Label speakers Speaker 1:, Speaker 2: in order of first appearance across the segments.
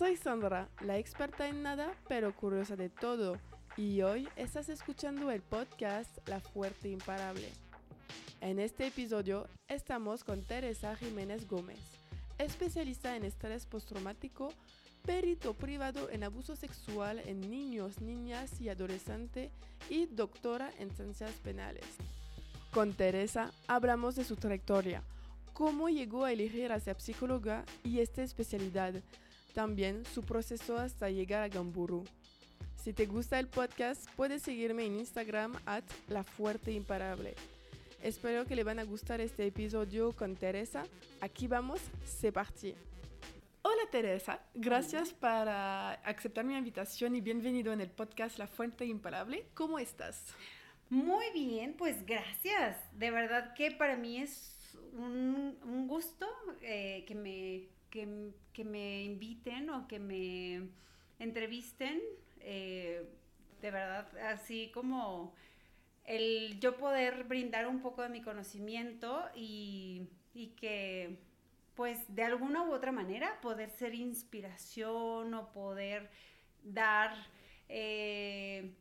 Speaker 1: Soy Sandra, la experta en nada, pero curiosa de todo, y hoy estás escuchando el podcast La Fuerte Imparable. En este episodio estamos con Teresa Jiménez Gómez, especialista en estrés postraumático, perito privado en abuso sexual en niños, niñas y adolescentes y doctora en ciencias penales. Con Teresa hablamos de su trayectoria, cómo llegó a elegir a ser psicóloga y esta especialidad, también su proceso hasta llegar a Gamburu. Si te gusta el podcast, puedes seguirme en Instagram at La Fuerte Imparable. Espero que le van a gustar este episodio con Teresa. Aquí vamos, se parti. Hola Teresa, gracias por aceptar mi invitación y bienvenido en el podcast La Fuente Imparable. ¿Cómo estás?
Speaker 2: Muy bien, pues gracias. De verdad que para mí es un, gusto eh, que me que, me inviten o que me entrevisten, eh, de verdad, así como el yo poder brindar un poco de mi conocimiento y, que pues de alguna u otra manera poder ser inspiración o poder dar eh,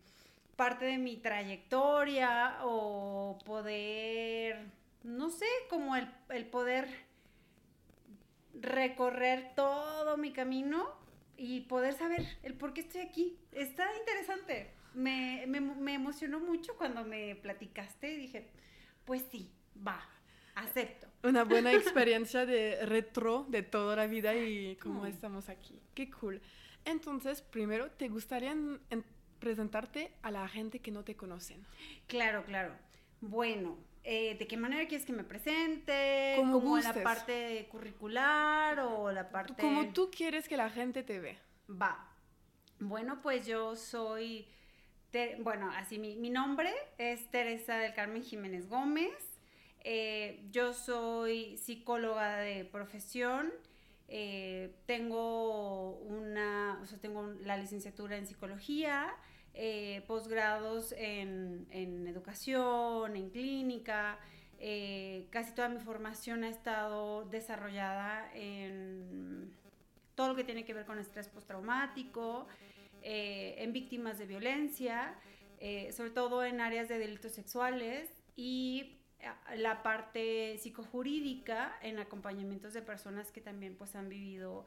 Speaker 2: parte de mi trayectoria o poder, no sé, como el, el poder recorrer todo mi camino y poder saber el por qué estoy aquí. Está interesante. Me, emocionó mucho cuando me platicaste y dije, pues sí, va, acepto.
Speaker 1: Una buena experiencia de retro de toda la vida y cómo estamos aquí. Qué cool. Entonces, primero, ¿te gustaría presentarte a la gente que no te conocen?
Speaker 2: Claro, claro. Bueno, eh, ¿de qué manera quieres que me presente?
Speaker 1: Como,
Speaker 2: como la parte curricular o la parte...
Speaker 1: Como tú quieres que la gente te ve.
Speaker 2: Va. Bueno, pues yo soy... bueno, así mi, nombre es Teresa del Carmen Jiménez Gómez. Eh, yo soy psicóloga de profesión. Eh, tengo una, o sea, tengo la licenciatura en psicología eh, posgrados en, educación, en clínica. Eh, casi toda mi formación ha estado desarrollada en todo lo que tiene que ver con estrés postraumático, eh, en víctimas de violencia, sobre todo en áreas de delitos sexuales y la parte psicojurídica en acompañamientos de personas que también pues han vivido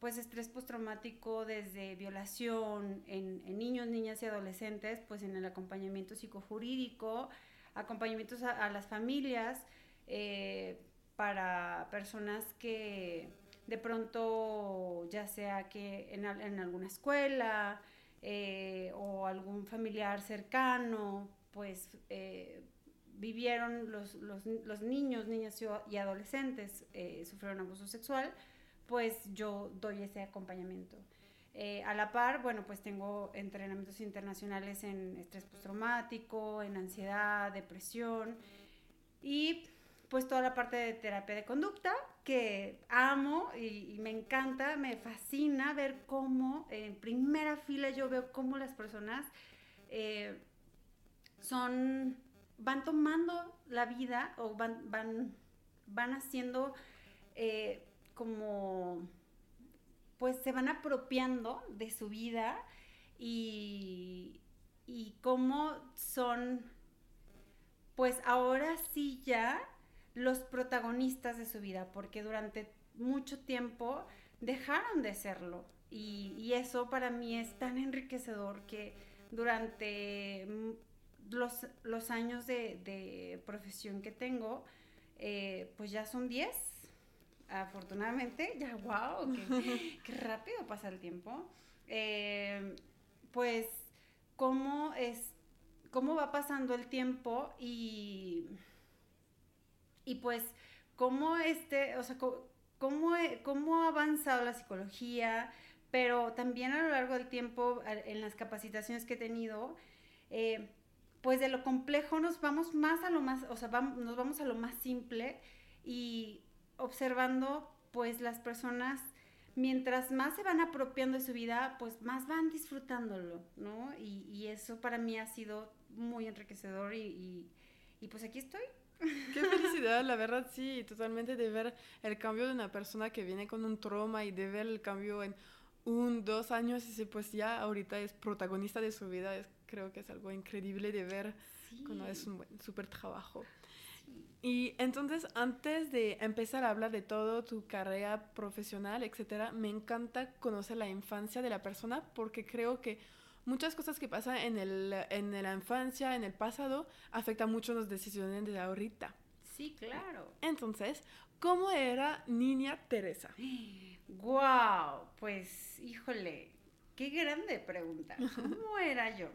Speaker 2: pues estrés postraumático desde violación en, niños, niñas y adolescentes, pues en el acompañamiento psicojurídico, acompañamientos a, las familias eh, para personas que de pronto, ya sea que en, alguna escuela eh, o algún familiar cercano, pues eh, vivieron los, los, niños, niñas y adolescentes, sufrieron abuso sexual, pues yo doy ese acompañamiento. Eh, a la par, bueno, pues tengo entrenamientos internacionales en estrés postraumático, en ansiedad, depresión y pues toda la parte de terapia de conducta que amo y, me encanta, me fascina ver cómo en primera fila yo veo cómo las personas eh, son, van tomando la vida o van, van, van haciendo... Eh, como, pues se van apropiando de su vida y, y cómo son, pues ahora sí ya los protagonistas de su vida, porque durante mucho tiempo dejaron de serlo. Y, eso para mí es tan enriquecedor que durante los, años de, profesión que tengo, eh, pues ya son 10 afortunadamente, ya, wow, qué, rápido pasa el tiempo. Eh, pues, cómo es, cómo va pasando el tiempo y, y pues, cómo este, o sea, cómo, cómo ha avanzado la psicología, pero también a lo largo del tiempo, en las capacitaciones que he tenido, eh, pues de lo complejo nos vamos más a lo más, o sea, nos vamos a lo más simple y observando pues las personas mientras más se van apropiando de su vida, pues más van disfrutándolo, ¿no? Y, eso para mí ha sido muy enriquecedor y, y pues aquí estoy.
Speaker 1: Qué felicidad, la verdad sí, totalmente de ver el cambio de una persona que viene con un trauma y de ver el cambio en un, dos años y pues ya ahorita es protagonista de su vida, es, creo que es algo increíble de ver cuando es un buen, súper trabajo. Y entonces, antes de empezar a hablar de todo tu carrera profesional, etcétera, me encanta conocer la infancia de la persona porque creo que muchas cosas que pasan en, el, en la infancia, en el pasado, afectan mucho las decisiones de ahorita.
Speaker 2: Sí, claro.
Speaker 1: Entonces, ¿cómo era niña Teresa?
Speaker 2: ¡Guau! Pues, híjole, qué grande pregunta. ¿Cómo era yo?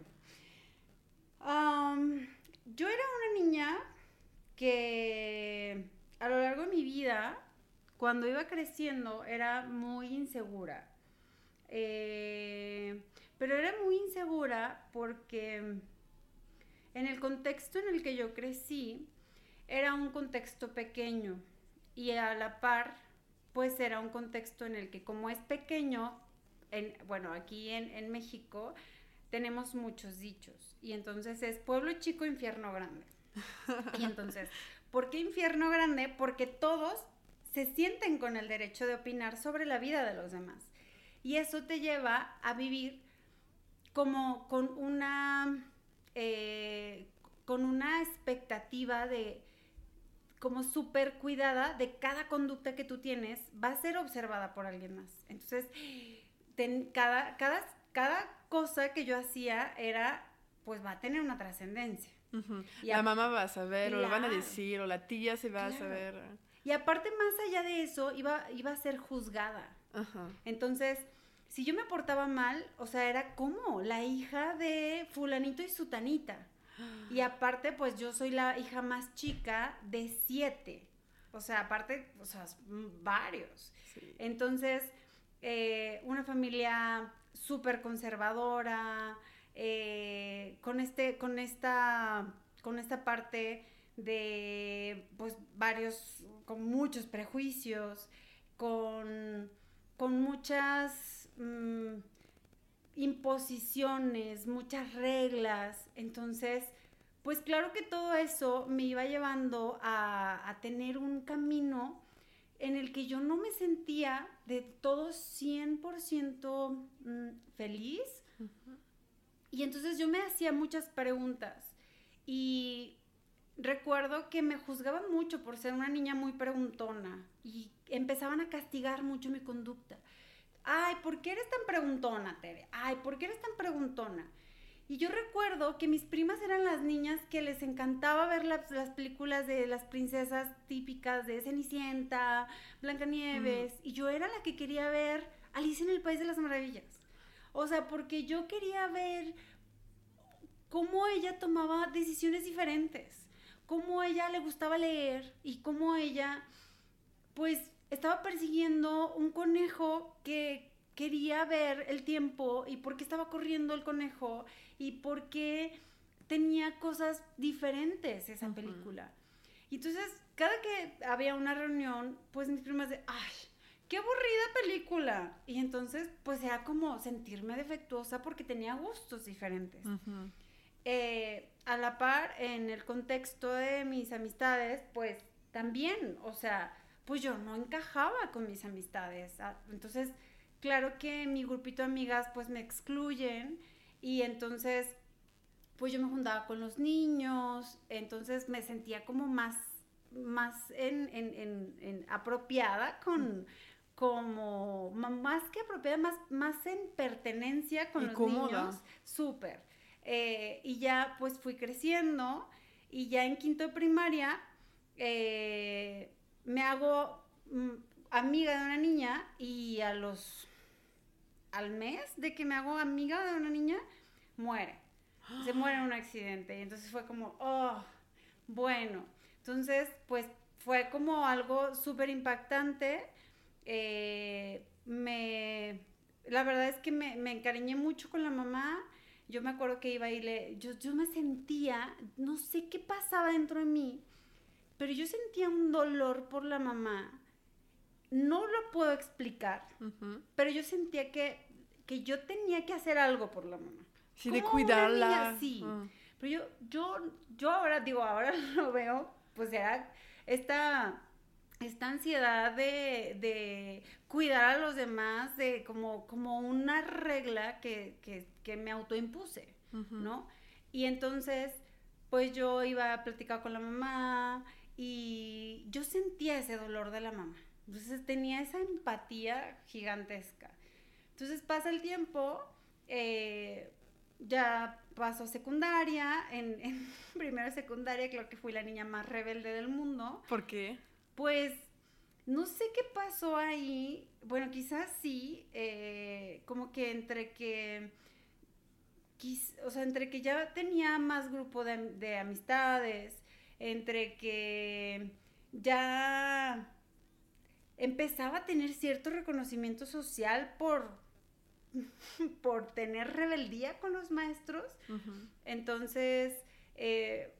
Speaker 2: yo era una niña que a lo largo de mi vida, cuando iba creciendo, era muy insegura. Eh, pero era muy insegura porque en el contexto en el que yo crecí, era un contexto pequeño y a la par, pues era un contexto en el que como es pequeño, en, bueno, aquí en, en México tenemos muchos dichos y entonces es pueblo chico, infierno grande. Y entonces, ¿por qué infierno grande? Porque todos se sienten con el derecho de opinar sobre la vida de los demás. Y eso te lleva a vivir como con una, eh, con una expectativa de, como súper cuidada de cada conducta que tú tienes va a ser observada por alguien más. Entonces, cada, cada, cada cosa que yo hacía era, pues va a tener una trascendencia
Speaker 1: la mamá va a saber, o lo van a decir, o la tía se va a saber.
Speaker 2: Y aparte, más allá de eso, iba, iba a ser juzgada. Entonces, si yo me portaba mal, o sea, era como la hija de fulanito y sutanita. Y aparte, pues yo soy la hija más chica de siete. O sea, aparte, o sea, varios. Entonces, eh, una familia súper conservadora, eh, con, este, con, esta, con esta parte de pues varios, con muchos prejuicios, con, muchas mm, imposiciones, muchas reglas. Entonces, pues claro que todo eso me iba llevando a, tener un camino en el que yo no me sentía de todo 100% mm, feliz, y entonces yo me hacía muchas preguntas y recuerdo que me juzgaban mucho por ser una niña muy preguntona y empezaban a castigar mucho mi conducta. Ay, ¿por qué eres tan preguntona, Tere? Ay, ¿por qué eres tan preguntona? Y yo recuerdo que mis primas eran las niñas que les encantaba ver las, películas de las princesas típicas de Cenicienta, Blancanieves, y yo era la que quería ver Alicia en el País de las Maravillas. O sea, porque yo quería ver cómo ella tomaba decisiones diferentes, cómo ella le gustaba leer y cómo ella, pues, estaba persiguiendo un conejo que quería ver el tiempo y por qué estaba corriendo el conejo y por qué tenía cosas diferentes esa película. Y entonces, cada que había una reunión, pues mis primas de, ay, qué aburrida película. Y entonces, pues era como sentirme defectuosa porque tenía gustos diferentes. Eh, a la par, en el contexto de mis amistades, pues también, o sea, pues yo no encajaba con mis amistades. Ah, entonces, claro que mi grupito de amigas, pues me excluyen y entonces, pues yo me juntaba con los niños, entonces me sentía como más más en, en, en, apropiada con, como más que apropiada, más, más en pertenencia con los niños. Súper. Eh, y ya pues fui creciendo y ya en quinto de primaria eh, me hago mm, amiga de una niña y a los al mes de que me hago amiga de una niña muere se muere en un accidente y entonces fue como oh bueno entonces pues fue como algo súper impactante eh, me, la verdad es que me, me, encariñé mucho con la mamá. Yo me acuerdo que iba y le, yo, yo me sentía, no sé qué pasaba dentro de mí, pero yo sentía un dolor por la mamá. No lo puedo explicar, pero yo sentía que, que yo tenía que hacer algo por la mamá.
Speaker 1: Sí, de cuidarla.
Speaker 2: Sí. Pero yo, yo, yo ahora, digo, ahora lo veo, pues era esta, esta ansiedad de, de cuidar a los demás, de como, como una regla que, que, que me autoimpuse, ¿no? Y entonces, pues yo iba a platicar con la mamá y yo sentía ese dolor de la mamá. Entonces tenía esa empatía gigantesca. Entonces pasa el tiempo, eh, ya paso a secundaria, en, en primera secundaria creo que fui la niña más rebelde del mundo.
Speaker 1: ¿Por qué?
Speaker 2: Pues no sé qué pasó ahí, bueno, quizás sí, eh, como que entre que, o sea, entre que ya tenía más grupo de, de amistades, entre que ya empezaba a tener cierto reconocimiento social por, por tener rebeldía con los maestros. Entonces, eh,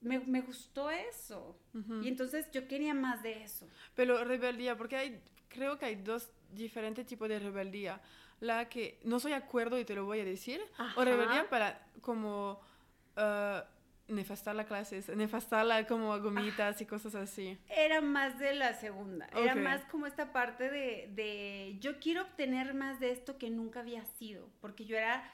Speaker 2: me, gustó eso. Y entonces yo quería más de eso.
Speaker 1: Pero rebeldía, porque hay, creo que hay dos diferentes tipos de rebeldía. La que no soy de acuerdo y te lo voy a decir. O rebeldía para como... Uh, nefastar la clase, nefastarla como gomitas y cosas así.
Speaker 2: Era más de la segunda, era más como esta parte de, de, yo quiero obtener más de esto que nunca había sido, porque yo era,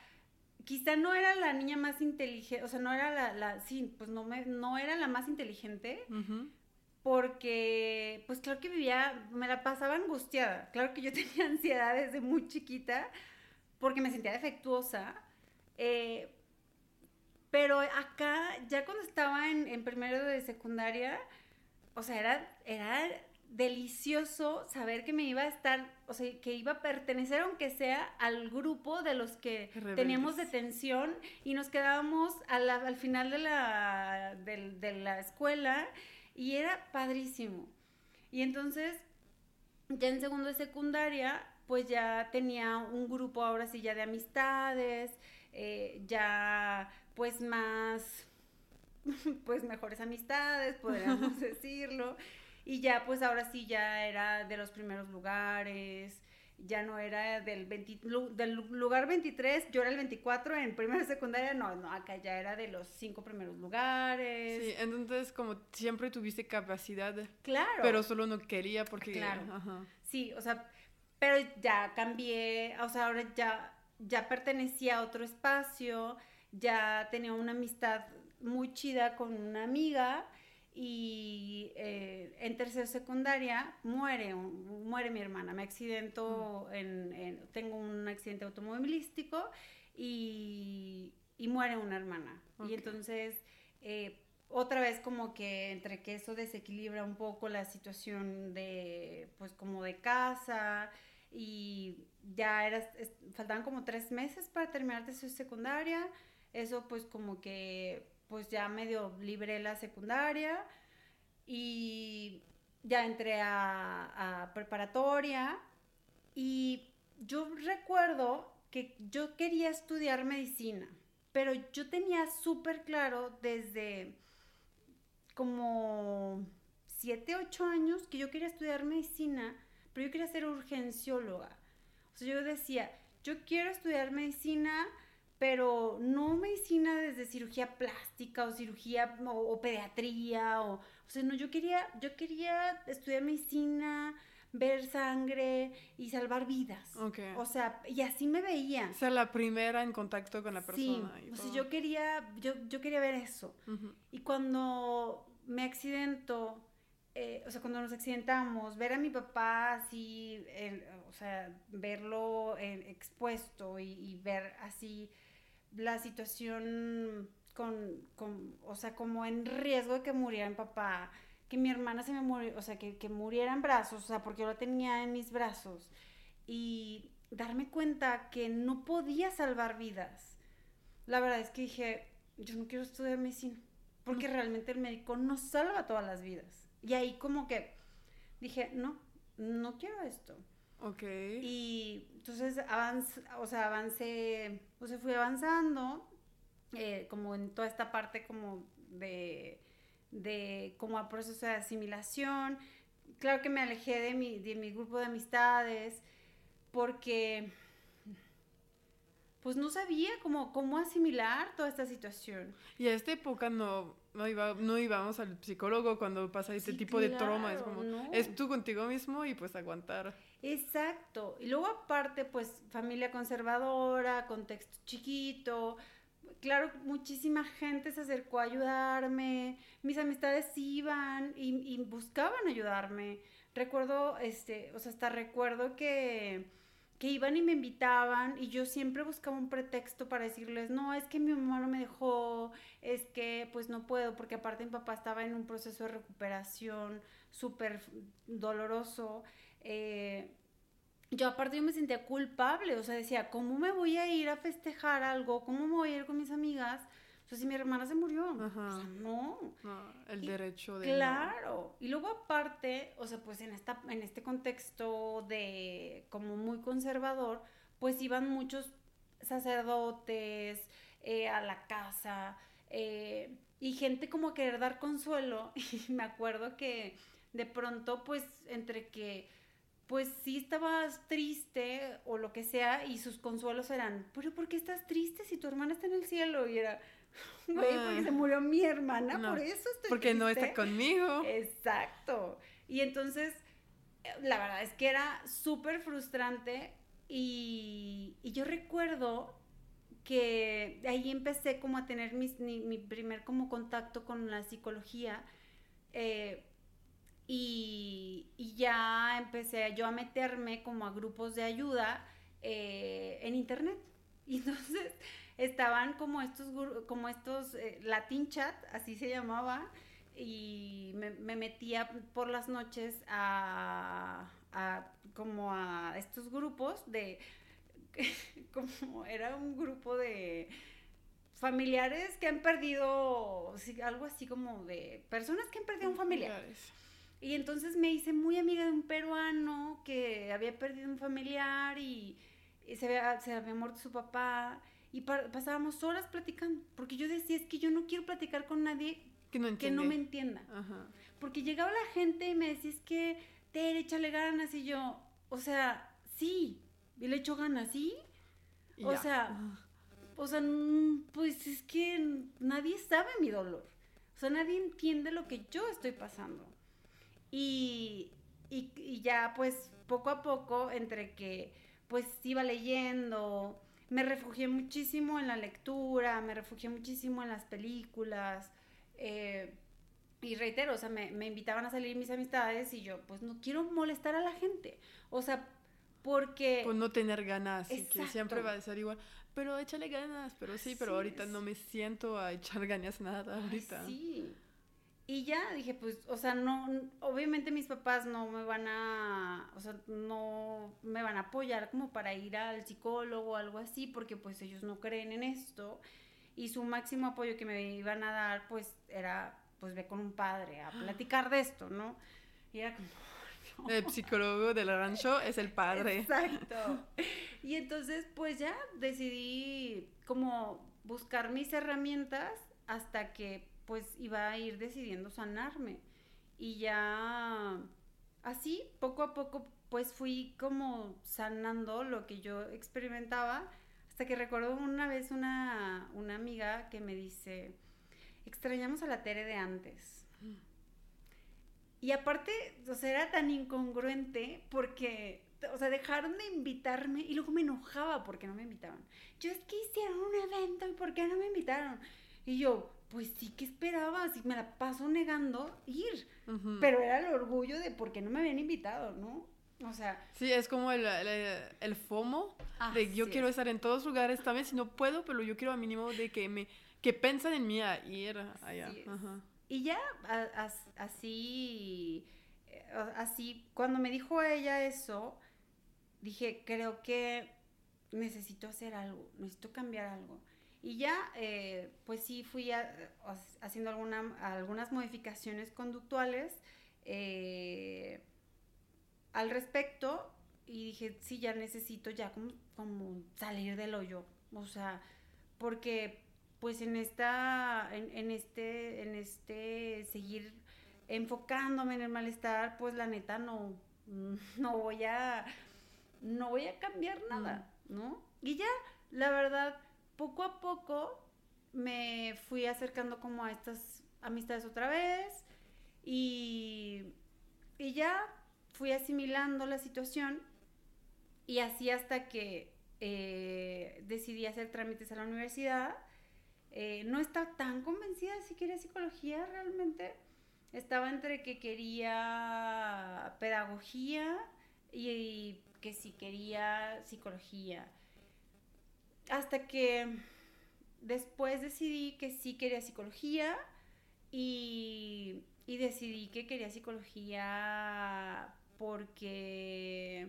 Speaker 2: quizá no era la niña más inteligente, o sea, no era la, la sí, pues no, me, no era la más inteligente, porque, pues claro que vivía, me la pasaba angustiada, claro que yo tenía ansiedad desde muy chiquita, porque me sentía defectuosa, eh, pero acá, ya cuando estaba en, primero de secundaria, o sea, era, era delicioso saber que me iba a estar, o sea, que iba a pertenecer, aunque sea, al grupo de los que teníamos detención y nos quedábamos al final de la, de la escuela y era padrísimo. Y entonces, ya en segundo de secundaria, pues ya tenía un grupo ahora sí ya de amistades, eh, ya pues más, pues mejores amistades, podríamos decirlo. Y ya, pues ahora sí, ya era de los primeros lugares, ya no era del, del lugar 23, yo era el 24 en primera secundaria, no, no, acá ya era de los cinco primeros lugares.
Speaker 1: Sí, entonces como siempre tuviste capacidad.
Speaker 2: Claro.
Speaker 1: Pero solo no quería porque...
Speaker 2: Claro. Sí, o sea, pero ya cambié, o sea, ahora ya, ya pertenecía a otro espacio, ya tenía una amistad muy chida con una amiga y eh, en tercera secundaria muere, muere mi hermana, me accidento, mm. en, tengo un accidente automovilístico y, muere una hermana. Y entonces, eh, otra vez como que entre que eso desequilibra un poco la situación de, pues como de casa y ya era, faltaban como tres meses para terminar de su secundaria eso pues como que pues ya medio libré la secundaria y ya entré a, preparatoria y yo recuerdo que yo quería estudiar medicina, pero yo tenía súper claro desde como 7, 8 años que yo quería estudiar medicina, pero yo quería ser urgencióloga. O sea, yo decía, yo quiero estudiar medicina pero no medicina desde cirugía plástica o cirugía o, pediatría o, o sea, no, yo quería, yo quería estudiar medicina, ver sangre y salvar vidas. Okay. O sea, y así me veía.
Speaker 1: O sea, la primera en contacto con la persona.
Speaker 2: Sí, o sea, yo quería, yo, yo quería ver eso. Y cuando me accidento, eh, o sea, cuando nos accidentamos, ver a mi papá así, o sea, verlo expuesto y, y, ver así la situación con, con, o sea, como en riesgo de que muriera mi papá, que mi hermana se me murió, o sea, que, que muriera en brazos, o sea, porque yo la tenía en mis brazos, y darme cuenta que no podía salvar vidas. La verdad es que dije, yo no quiero estudiar medicina, porque realmente el médico no salva todas las vidas. Y ahí como que dije, no, no quiero esto.
Speaker 1: Ok.
Speaker 2: Y entonces avance, o sea, avancé, o sea, fui avanzando, eh, como en toda esta parte como de, de como a proceso de asimilación. Claro que me alejé de mi, de mi grupo de amistades porque pues no sabía cómo, cómo asimilar toda esta situación.
Speaker 1: Y a esta época no, no, iba, no íbamos al psicólogo cuando pasa este tipo de trauma. Es como, es tú contigo mismo y pues aguantar.
Speaker 2: Exacto. Y luego aparte, pues familia conservadora, contexto chiquito. Claro, muchísima gente se acercó a ayudarme. Mis amistades iban y, y buscaban ayudarme. Recuerdo, este, o sea, hasta recuerdo que que iban y me invitaban y yo siempre buscaba un pretexto para decirles, no, es que mi mamá no me dejó, es que pues no puedo, porque aparte mi papá estaba en un proceso de recuperación súper doloroso. Eh, yo aparte yo me sentía culpable, o sea, decía, ¿cómo me voy a ir a festejar algo? ¿Cómo me voy a ir con mis amigas? Si mi hermana se murió, o sea, no.
Speaker 1: el derecho de...
Speaker 2: Claro. Y luego aparte, o sea, pues en, esta, en este contexto de como muy conservador, pues iban muchos sacerdotes eh, a la casa eh, y gente como a querer dar consuelo. Y me acuerdo que de pronto, pues entre que pues sí estabas triste o lo que sea y sus consuelos eran, pero ¿por qué estás triste si tu hermana está en el cielo? Y era, güey, porque se murió mi hermana, por eso estoy
Speaker 1: Porque no está conmigo.
Speaker 2: Exacto. Y entonces, la verdad es que era súper frustrante y, yo recuerdo que ahí empecé como a tener mi, mi primer como contacto con la psicología eh, y, ya empecé yo a meterme como a grupos de ayuda eh, en internet. Y entonces estaban como estos, como estos eh, Latin Chat, así se llamaba, y me, metía por las noches a, como a estos grupos de, como era un grupo de familiares que han perdido, algo así como de personas que han perdido un familiar. Y entonces me hice muy amiga de un peruano que había perdido un familiar y, se, había, se había muerto su papá y pasábamos horas platicando, porque yo decía, es que yo no quiero platicar con nadie que no, me entienda. Porque llegaba la gente y me decía, es que, te échale ganas, y yo, o sea, sí, y le echo ganas, ¿sí? o sea, o sea, pues es que nadie sabe mi dolor. O sea, nadie entiende lo que yo estoy pasando. Y, y, y ya, pues, poco a poco, entre que, pues, iba leyendo, me refugié muchísimo en la lectura, me refugié muchísimo en las películas. Eh, y reitero, o sea, me, invitaban a salir mis amistades y yo, pues no quiero molestar a la gente. O sea, porque...
Speaker 1: Pues no tener ganas, y que siempre va a ser igual. Pero échale ganas, pero sí, pero ahorita no me siento a echar ganas nada ahorita.
Speaker 2: sí. Y ya dije, pues, o sea, no, obviamente mis papás no me van a, o sea, no me van a apoyar como para ir al psicólogo o algo así, porque pues ellos no creen en esto. Y su máximo apoyo que me iban a dar, pues, era, pues, ve con un padre a platicar de esto, ¿no? Y era como...
Speaker 1: El psicólogo del rancho es el padre.
Speaker 2: Exacto. Y entonces, pues ya decidí como buscar mis herramientas hasta que pues iba a ir decidiendo sanarme. Y ya así, poco a poco, pues fui como sanando lo que yo experimentaba, hasta que recuerdo una vez una, una amiga que me dice, extrañamos a la Tere de antes. Y aparte, o sea, era tan incongruente porque, o sea, dejaron de invitarme y luego me enojaba porque no me invitaban. Yo es que hicieron un evento y ¿por qué no me invitaron? Y yo, pues sí que esperaba, y me la paso negando ir, pero era el orgullo de por qué no me habían invitado, ¿no? O sea...
Speaker 1: Sí, es como el, el, FOMO, de yo quiero estar en todos lugares también, si no puedo, pero yo quiero a mínimo de que me, que piensen en mí a ir allá.
Speaker 2: Y ya así, eh, así, cuando me dijo ella eso, dije, creo que necesito hacer algo, necesito cambiar algo. Y ya, eh, pues sí, fui haciendo alguna, algunas modificaciones conductuales eh, al respecto y dije, sí, ya necesito ya como, salir del hoyo. O sea, porque pues en esta, en, este, en este seguir enfocándome en el malestar, pues la neta no, no voy a, no voy a cambiar nada, ¿no? Y ya la verdad, poco a poco me fui acercando como a estas amistades otra vez y, y ya fui asimilando la situación y así hasta que eh, decidí hacer trámites a la universidad. Eh, no estaba tan convencida de si quería psicología realmente. Estaba entre que quería pedagogía y que si quería psicología. Hasta que después decidí que sí quería psicología y, y decidí que quería psicología porque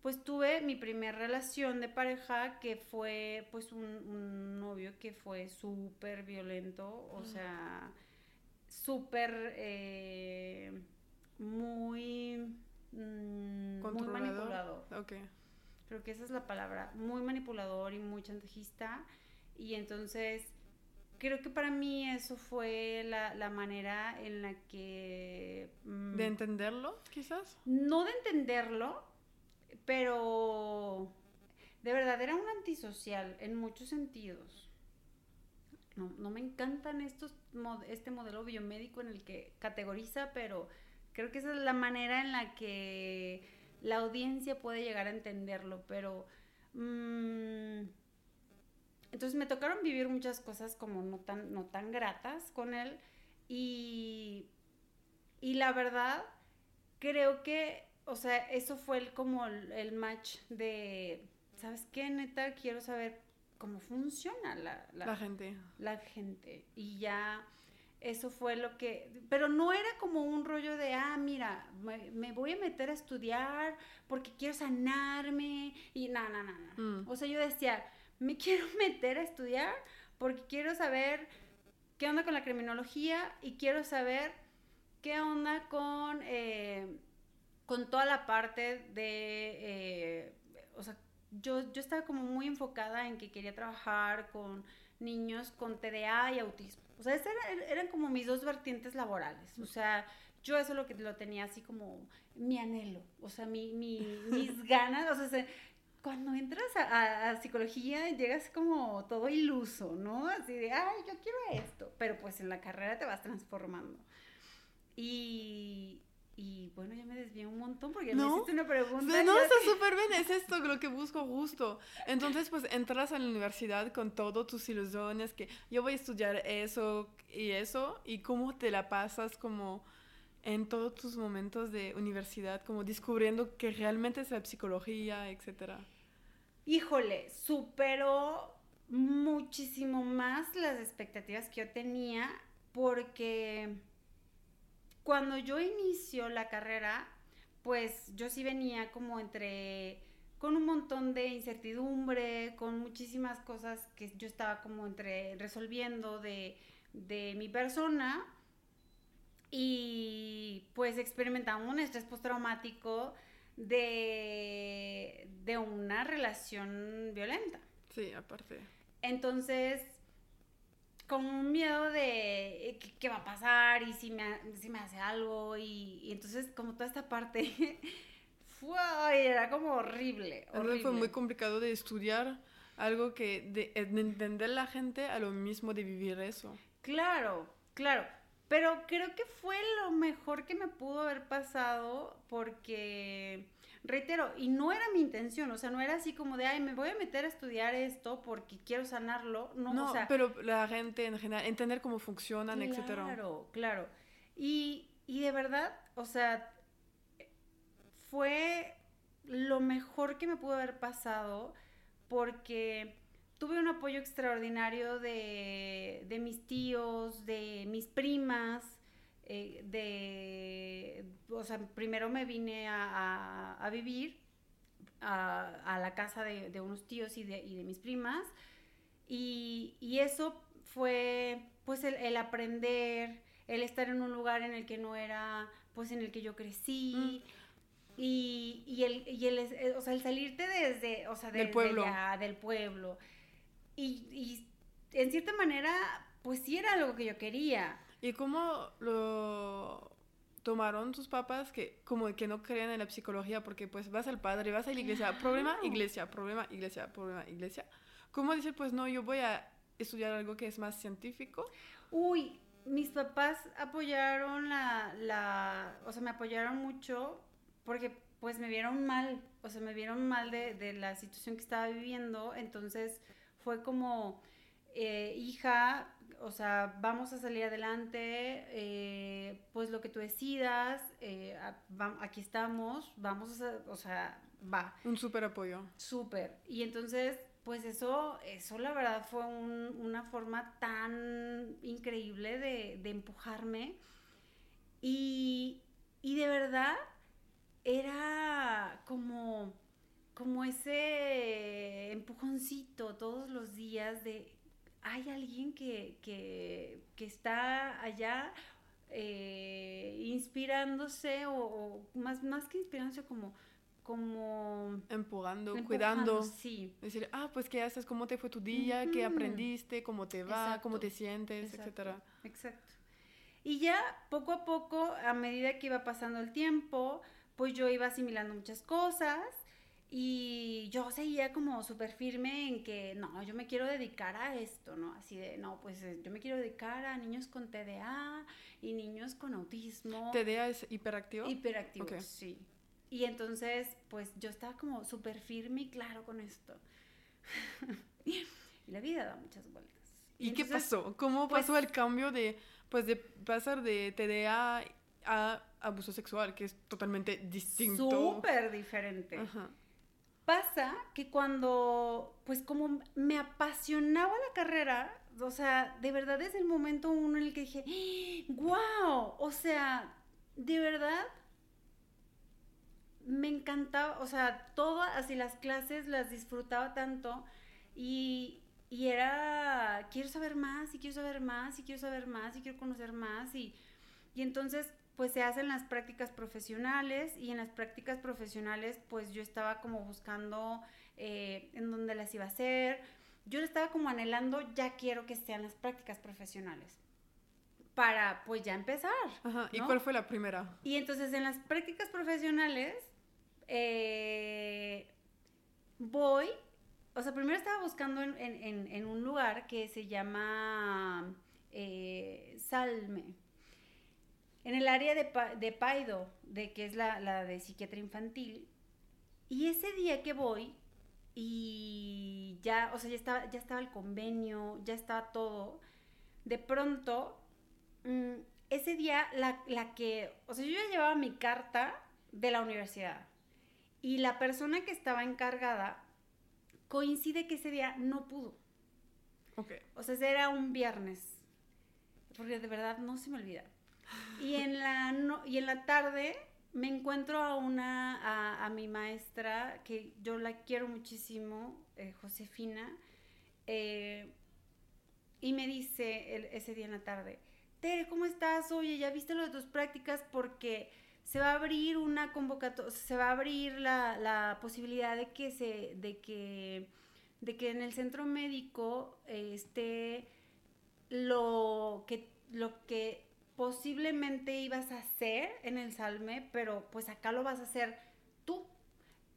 Speaker 2: pues tuve mi primera relación de pareja que fue pues un, novio que fue súper violento, o sea, súper eh, muy, mm, muy manipulador. Creo que esa es la palabra, muy manipulador y muy chantajista. Y entonces creo que para mí eso fue la, manera en la que...
Speaker 1: Mm, ¿De entenderlo, quizás?
Speaker 2: No de entenderlo, pero de verdad era un antisocial en muchos sentidos. No, no me encantan estos, este modelo biomédico en el que categoriza, pero creo que esa es la manera en la que la audiencia puede llegar a entenderlo, pero... Mm, entonces me tocaron vivir muchas cosas como no tan, no tan gratas con él y, y la verdad creo que o sea, eso fue el, como el, match de, ¿sabes qué? Neta, quiero saber cómo funciona la,
Speaker 1: la, gente.
Speaker 2: La gente. Y ya eso fue lo que, pero no era como un rollo de, ah, mira, me, voy a meter a estudiar porque quiero sanarme y no, no, no, no. Mm. O sea, yo decía, me quiero meter a estudiar porque quiero saber qué onda con la criminología y quiero saber qué onda con... Eh, con toda la parte de, eh, o sea, yo, yo estaba como muy enfocada en que quería trabajar con niños con TDA y autismo. O sea, esas eran, como mis dos vertientes laborales. O sea, yo eso lo que lo tenía así como mi anhelo, o sea, mi, mi, mis ganas, o sea, cuando entras a, a, psicología llegas como todo iluso, ¿no? Así de, ay, yo quiero esto, pero pues en la carrera te vas transformando. Y, y bueno, ya me desvié un montón porque me hiciste una pregunta.
Speaker 1: No, está súper bien, es esto lo que busco justo. Entonces, pues entras a la universidad con todas tus ilusiones, que yo voy a estudiar eso y eso, y cómo te la pasas como en todos tus momentos de universidad, como descubriendo que realmente es la psicología, etcétera.
Speaker 2: Híjole, superó muchísimo más las expectativas que yo tenía porque cuando yo inicio la carrera, pues yo sí venía como entre con un montón de incertidumbre, con muchísimas cosas que yo estaba como entre resolviendo de, mi persona y pues experimentamos un estrés postraumático de, de una relación violenta.
Speaker 1: Sí, aparte.
Speaker 2: Entonces, con un miedo de eh, qué, va a pasar y si me, si me hace algo y, entonces como toda esta parte fue, era como horrible, horrible.
Speaker 1: fue muy complicado de estudiar algo que de, de, entender la gente a lo mismo de vivir eso.
Speaker 2: Claro, claro. Pero creo que fue lo mejor que me pudo haber pasado porque reitero, y no era mi intención, o sea, no era así como de, ay, me voy a meter a estudiar esto porque quiero sanarlo, no, no
Speaker 1: pero la gente en general, entender cómo funcionan,
Speaker 2: claro,
Speaker 1: etcétera.
Speaker 2: Claro, claro. Y, y de verdad, o sea, fue lo mejor que me pudo haber pasado porque tuve un apoyo extraordinario de, de mis tíos, de mis primas, eh, de, o sea, primero me vine a, vivir a, la casa de, unos tíos y de, mis primas y, eso fue pues el, aprender, el estar en un lugar en el que no era pues en el que yo crecí. Mm. Y, el, y el, o sea, el salirte desde, o sea, del pueblo. del pueblo. Y, y en cierta manera, pues sí era algo que yo quería.
Speaker 1: ¿Y cómo lo tomaron tus papás que como que no creían en la psicología porque pues vas al padre, vas a la iglesia, problema, iglesia, problema, iglesia, problema, iglesia? ¿Cómo decir, pues no, yo voy a estudiar algo que es más científico?
Speaker 2: Uy, mis papás apoyaron la, la, o sea, me apoyaron mucho porque pues me vieron mal, o sea, me vieron mal de, de la situación que estaba viviendo, entonces fue como, eh, hija, o sea, vamos a salir adelante, eh, pues lo que tú decidas, eh, aquí estamos, vamos a, o sea, va.
Speaker 1: Un súper apoyo.
Speaker 2: Súper. Y entonces, pues eso, eso la verdad fue una forma tan increíble de, de empujarme. Y, y de verdad era como, como ese empujoncito todos los días de hay alguien que, que, que está allá eh, inspirándose o, más, más que inspirándose como como
Speaker 1: empujando, cuidando. Sí. Decir, ah, pues qué haces, cómo te fue tu día, qué aprendiste, cómo te va, cómo te sientes, etcétera.
Speaker 2: Exacto. Y ya poco a poco, a medida que iba pasando el tiempo, pues yo iba asimilando muchas cosas y yo seguía como súper firme en que, no, yo me quiero dedicar a esto, ¿no? Así de, no, pues eh, yo me quiero dedicar a niños con TDA y niños con autismo.
Speaker 1: ¿TDA es hiperactivo?
Speaker 2: Hiperactivo, sí. Y entonces, pues yo estaba como súper firme y claro con esto. y la vida da muchas vueltas.
Speaker 1: ¿Y, qué pasó? ¿Cómo pasó pues el cambio de, pues, de pasar de TDA a abuso sexual, que es totalmente distinto.
Speaker 2: Súper diferente. Pasa que cuando, pues como me apasionaba la carrera, o sea, de verdad es el momento uno en el que dije, wow, o sea, de verdad me encantaba, o sea, todas así las clases las disfrutaba tanto y, y era, quiero saber más y quiero saber más y quiero saber más y quiero conocer más y, y entonces pues se hacen las prácticas profesionales y en las prácticas profesionales pues yo estaba como buscando eh, en dónde las iba a hacer. Yo estaba como anhelando, ya quiero que sean las prácticas profesionales para pues ya empezar.
Speaker 1: Ajá. ¿Y cuál fue la primera?
Speaker 2: Y entonces en las prácticas profesionales eh, voy, o sea, primero estaba buscando en, un lugar que se llama eh, Salme en el área de, de Paido, de, que es la, de psiquiatría infantil. Y ese día que voy, y ya, o sea, ya estaba, ya estaba el convenio, ya estaba todo, de pronto, mm, ese día la, la que, o sea, yo ya llevaba mi carta de la universidad y la persona que estaba encargada coincide que ese día no pudo.
Speaker 1: Ok.
Speaker 2: O sea, ese era un viernes. Porque de verdad no se me olvida. Y en la, y en la tarde me encuentro a una, a, mi maestra, que yo la quiero muchísimo, eh, Josefina, eh, y me dice ese día en la tarde, Tere, ¿cómo estás? Oye, ¿ya viste lo de tus prácticas? Porque se va a abrir una convocatoria, se va a abrir la, la, posibilidad de que se, de que, de que en el centro médico eh, esté lo que, lo que posiblemente ibas a hacer en el Salme, pero pues acá lo vas a hacer tú.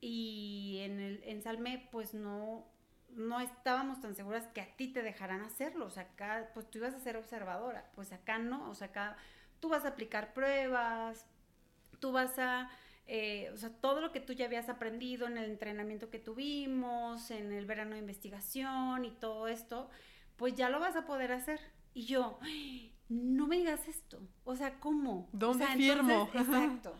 Speaker 2: Y en el Salme pues no no estábamos tan seguras que a ti te dejarán hacerlo, o sea, acá pues tú ibas a ser observadora, pues acá no, o sea, acá tú vas a aplicar pruebas, tú vas a eh, o sea, todo lo que tú ya habías aprendido en el entrenamiento que tuvimos, en el verano de investigación y todo esto, pues ya lo vas a poder hacer. Y yo, no me digas esto. O sea, ¿cómo?
Speaker 1: ¿Dónde
Speaker 2: o
Speaker 1: firmo?
Speaker 2: exacto.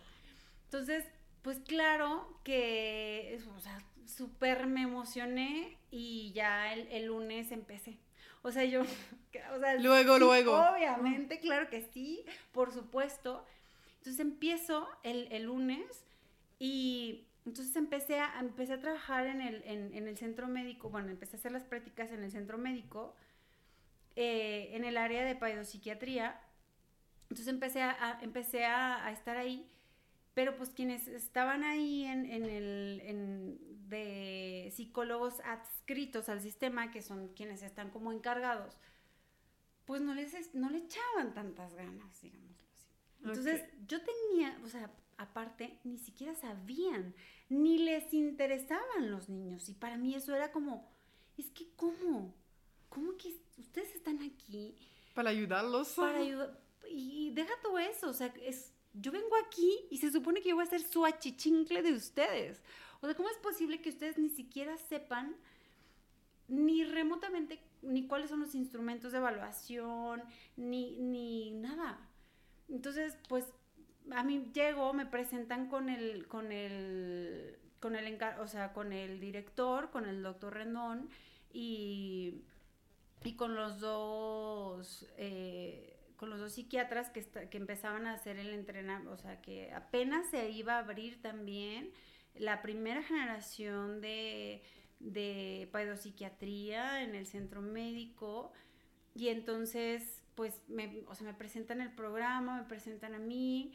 Speaker 2: Entonces, pues claro que, o sea, súper me emocioné y ya el, lunes empecé. O sea, yo, o sea,
Speaker 1: luego, luego.
Speaker 2: Obviamente, claro que sí, por supuesto. Entonces empiezo el, el lunes y entonces empecé a, empecé a trabajar en el, en, en el centro médico, bueno, empecé a hacer las prácticas en el centro médico eh, en el área de paidopsiquiatría. Entonces empecé a, empecé a, estar ahí, pero pues quienes estaban ahí en, el de psicólogos adscritos al sistema, que son quienes están como encargados, pues no les no le echaban tantas ganas, digámoslo así. Entonces yo tenía, o sea, aparte, ni siquiera sabían, ni les interesaban los niños, y para mí eso era como es que ¿cómo? ¿Cómo que ustedes están aquí?
Speaker 1: Para ayudarlos.
Speaker 2: Para ayudar. Y deja todo eso, o sea, es, yo vengo aquí y se supone que yo voy a ser su achichincle de ustedes. O sea, ¿cómo es posible que ustedes ni siquiera sepan ni remotamente ni cuáles son los instrumentos de evaluación, ni, ni nada? Entonces, pues a mí llego, me presentan con el, con el, con el, o sea, con el director, con el doctor Rendón y, y con los dos, eh, con los dos psiquiatras que, empezaban a hacer el entrenamiento, o sea, que apenas se iba a abrir también la primera generación de, de en el centro médico y entonces pues me, o sea, me presentan el programa, me presentan a mí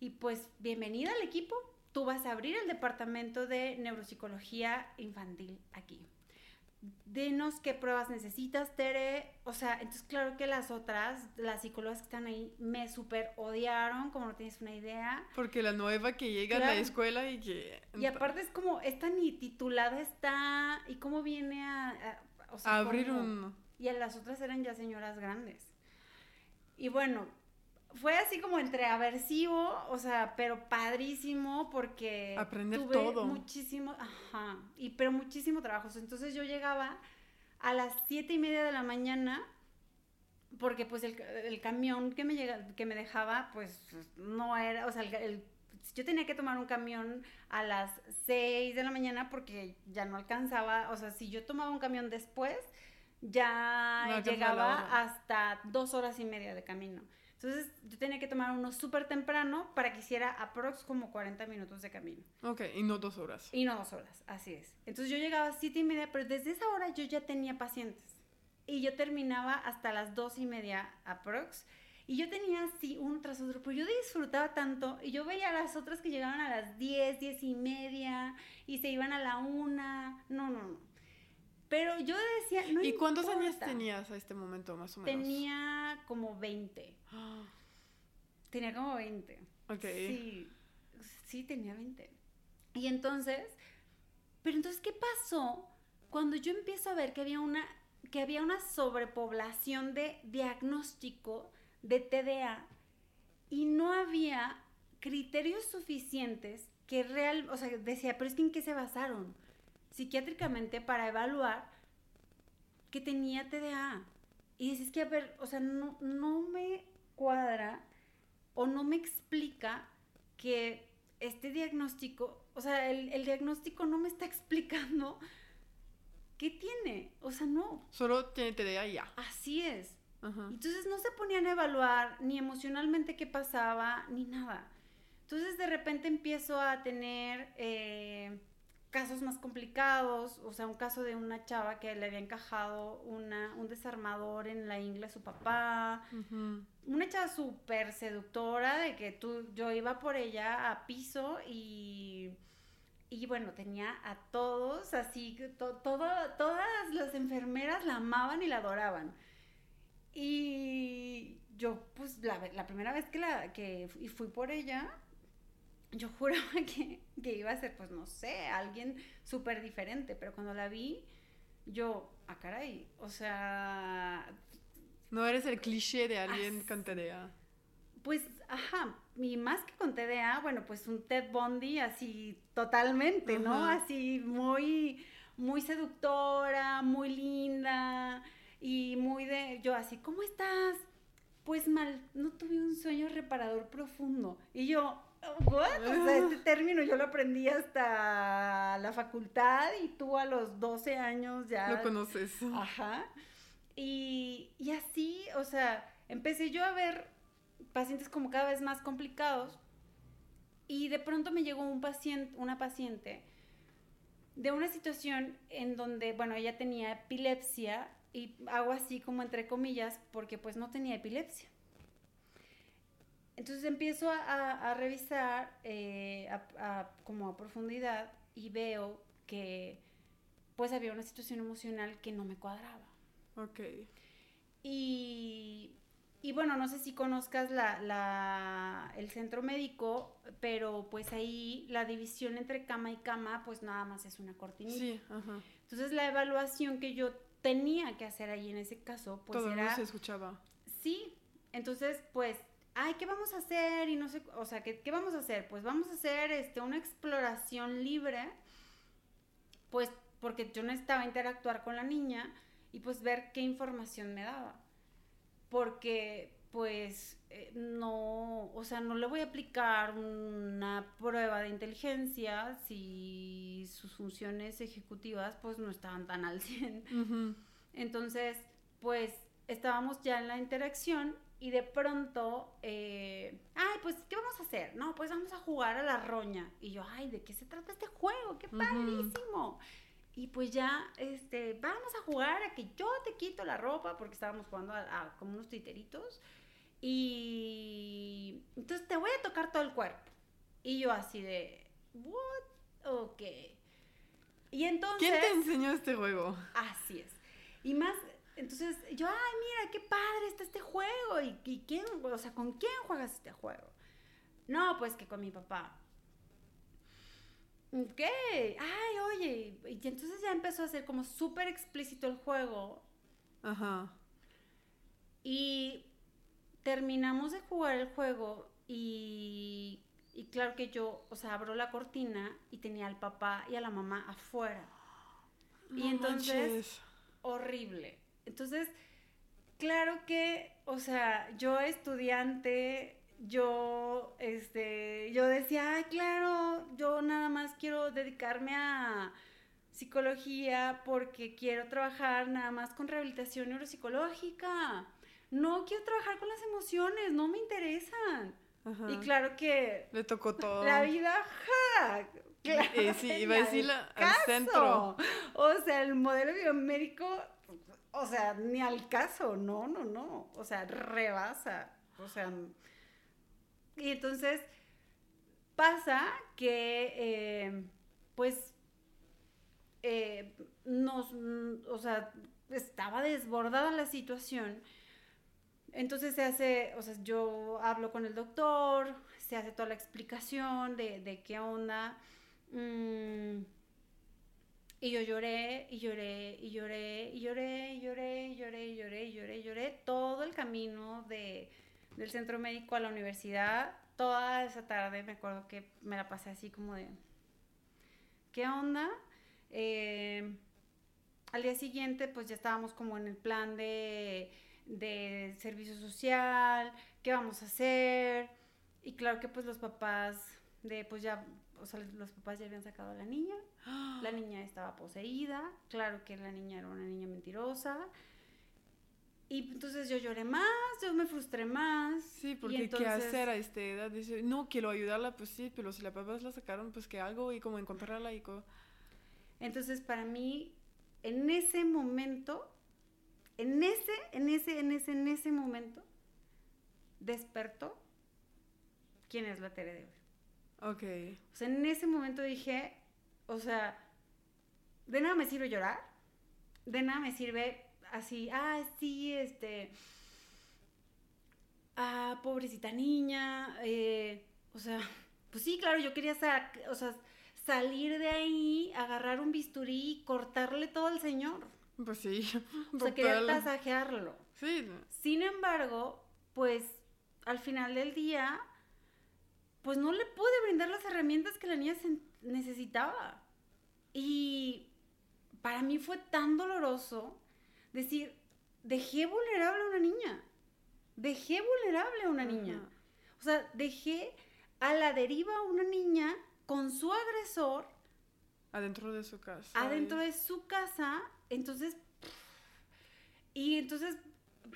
Speaker 2: y pues bienvenida al equipo, tú vas a abrir el departamento de neuropsicología infantil aquí. Denos qué pruebas necesitas, Tere. O sea, entonces claro que las otras, las psicólogas que están ahí, me súper odiaron, como no tienes una idea.
Speaker 1: Porque la nueva que llega a la escuela y que...
Speaker 2: Y aparte es como, esta ni titulada está, y cómo viene a...
Speaker 1: a, abrir un...
Speaker 2: Y las otras eran ya señoras grandes. Y bueno, fue así como entre aversivo, o sea, pero padrísimo porque
Speaker 1: aprender tuve todo.
Speaker 2: Muchísimo, ajá, y pero muchísimo trabajo. Entonces yo llegaba a las siete y media de la mañana porque pues el, camión que me llega, que me dejaba, pues no era, o sea, yo tenía que tomar un camión a las 6 de la mañana porque ya no alcanzaba, o sea, si yo tomaba un camión después, ya llegaba hasta dos horas y media de camino. Entonces yo tenía que tomar uno súper temprano para que hiciera aprox como 40 minutos de camino.
Speaker 1: Ok, y no dos horas.
Speaker 2: Y no dos horas, así es. Entonces yo llegaba a siete y media, pero desde esa hora yo ya tenía pacientes. Y yo terminaba hasta las dos y media aprox. Y yo tenía así uno tras otro, pero yo disfrutaba tanto. Y yo veía a las otras que llegaban a las diez, diez y media, y se iban a la una. No, no, no. Pero yo decía, no
Speaker 1: ¿Y cuántos años tenías a este momento, más o
Speaker 2: menos? Tenía como 20. Tenía como 20.
Speaker 1: Ok.
Speaker 2: Sí, sí, tenía 20. Y entonces, pero entonces, ¿qué pasó cuando yo empiezo a ver que había una, que había una sobrepoblación de diagnóstico de TDA y no había criterios suficientes que real, o sea, decía, pero es que en qué se basaron? Psiquiátricamente para evaluar que tenía TDA. Y dices que, a ver, o sea, no, no me cuadra o no me explica que este diagnóstico, o sea, el, diagnóstico no me está explicando qué tiene. O sea, no.
Speaker 1: Solo tiene TDA y ya.
Speaker 2: Así es. Entonces no se ponían a evaluar ni emocionalmente qué pasaba, ni nada. Entonces de repente empiezo a tener eh, casos más complicados, o sea, un caso de una chava que le había encajado una, un desarmador en la ingle a su papá, una chava súper seductora de que tú, yo iba por ella a piso y, y bueno, tenía a todos, así, to, todas las enfermeras la amaban y la adoraban. Y yo, pues, la, la primera vez que, la, que fui por ella, yo juraba que, iba a ser, pues no sé, alguien súper diferente, pero cuando la vi, yo, ah, caray, o sea...
Speaker 1: No eres el cliché de alguien con TDA.
Speaker 2: Pues, ajá, y más que con TDA, bueno, pues un Ted Bundy así totalmente, ¿no? Así muy, muy seductora, muy linda y muy de, yo así, ¿cómo estás? Pues mal, no tuve un sueño reparador profundo. Y yo, ¿What? O sea, este término yo lo aprendí hasta la facultad y tú a los 12 años ya.
Speaker 1: Lo conoces.
Speaker 2: Ajá. Y, y así, o sea, empecé yo a ver pacientes como cada vez más complicados y de pronto me llegó un paciente, una paciente de una situación en donde, bueno, ella tenía epilepsia y hago así como entre comillas porque pues no tenía epilepsia. Entonces empiezo a, revisar eh, como a profundidad y veo que pues había una situación emocional que no me cuadraba.
Speaker 1: Ok.
Speaker 2: Y, y bueno, no sé si conozcas la, la, el centro médico, pero pues ahí la división entre cama y cama, pues nada más es una cortinita.
Speaker 1: Sí, ajá.
Speaker 2: Entonces la evaluación que yo tenía que hacer ahí en ese caso, pues
Speaker 1: Todo
Speaker 2: era...
Speaker 1: no se escuchaba.
Speaker 2: Sí, entonces pues, ay, ¿qué vamos a hacer? Y no sé, o sea, ¿qué, qué vamos a hacer? Pues vamos a hacer este, una exploración libre, pues porque yo necesitaba interactuar con la niña y pues ver qué información me daba. Porque pues eh, no, o sea, no le voy a aplicar una prueba de inteligencia si sus funciones ejecutivas pues no estaban tan al 100.
Speaker 1: Ujú.
Speaker 2: Entonces, pues estábamos ya en la interacción y de pronto, eh, ay, pues, ¿qué vamos a hacer? No, pues vamos a jugar a la roña. Y yo, ay, ¿de qué se trata este juego? ¡Qué padrísimo! Y pues ya, este, vamos a jugar a que yo te quito la ropa, porque estábamos jugando a, a como unos titeritos. Y entonces te voy a tocar todo el cuerpo. Y yo así de, ¿what? Ok. Y entonces...
Speaker 1: ¿Quién te enseñó este juego?
Speaker 2: Así es. Y más, entonces yo, ay, mira, qué padre está este juego. ¿Y, y quién, o sea, con quién juegas este juego? No, pues que con mi papá. Ok, ay, oye. Y entonces ya empezó a ser como súper explícito el juego.
Speaker 1: Ajá.
Speaker 2: Y terminamos de jugar el juego y, y claro que yo, o sea, abro la cortina y tenía al papá y a la mamá afuera. Y entonces-
Speaker 1: manches.
Speaker 2: horrible. Entonces, claro que, o sea, yo estudiante, yo, este, yo decía, ay, claro, yo nada más quiero dedicarme a psicología porque quiero trabajar nada más con rehabilitación neuropsicológica. No quiero trabajar con las emociones, no me interesan.
Speaker 1: Ajá.
Speaker 2: Y claro que
Speaker 1: Le tocó todo.
Speaker 2: la vida, ja, claro,
Speaker 1: Eh, sí, iba a
Speaker 2: ni
Speaker 1: decir
Speaker 2: al
Speaker 1: centro.
Speaker 2: O sea, el modelo biomédico, o sea, ni al caso, no, no, no. O sea, rebasa. O sea, y entonces pasa que, eh, pues, eh, nos, o sea, estaba desbordada la situación. Entonces se hace, o sea, yo hablo con el doctor, se hace toda la explicación de, de qué onda. mm, y yo lloré, y lloré, y lloré, y lloré, y lloré, y lloré, y lloré, y lloré, y lloré todo el camino de, del centro médico a la universidad. Toda esa tarde me acuerdo que me la pasé así como de, ¿qué onda? Eh, al día siguiente, pues ya estábamos como en el plan de, de servicio social, qué vamos a hacer. Y claro que pues los papás de, pues ya, o sea, los papás ya habían sacado a la niña. La niña estaba poseída, claro que la niña era una niña mentirosa. Y entonces yo lloré más, yo me frustré más.
Speaker 1: Sí, porque qué hacer a esta edad. Dice, no, quiero ayudarla, pues sí, pero si la papás la sacaron, pues que algo y como encontrarla y co-
Speaker 2: Entonces, para mí, en ese momento, en ese, en ese, en ese, en ese momento, despertó quién es la Tere de hoy.
Speaker 1: Ok.
Speaker 2: O sea, en ese momento dije, o sea, de nada me sirve llorar, de nada me sirve así, ah, sí, este, ah, pobrecita niña, eh, o sea, pues sí, claro, yo quería sa- o sea, salir de ahí, agarrar un bisturí y cortarle todo al señor.
Speaker 1: Pues sí.
Speaker 2: O sea, quería tasajearlo.
Speaker 1: Sí.
Speaker 2: Sin embargo, pues al final del día, pues no le pude brindar las herramientas que la niña necesitaba. Y para mí fue tan doloroso decir, dejé vulnerable a una niña. Dejé vulnerable a una niña. O sea, dejé a la deriva a una niña con su agresor
Speaker 1: Adentro de su casa.
Speaker 2: adentro de su casa, entonces, y entonces,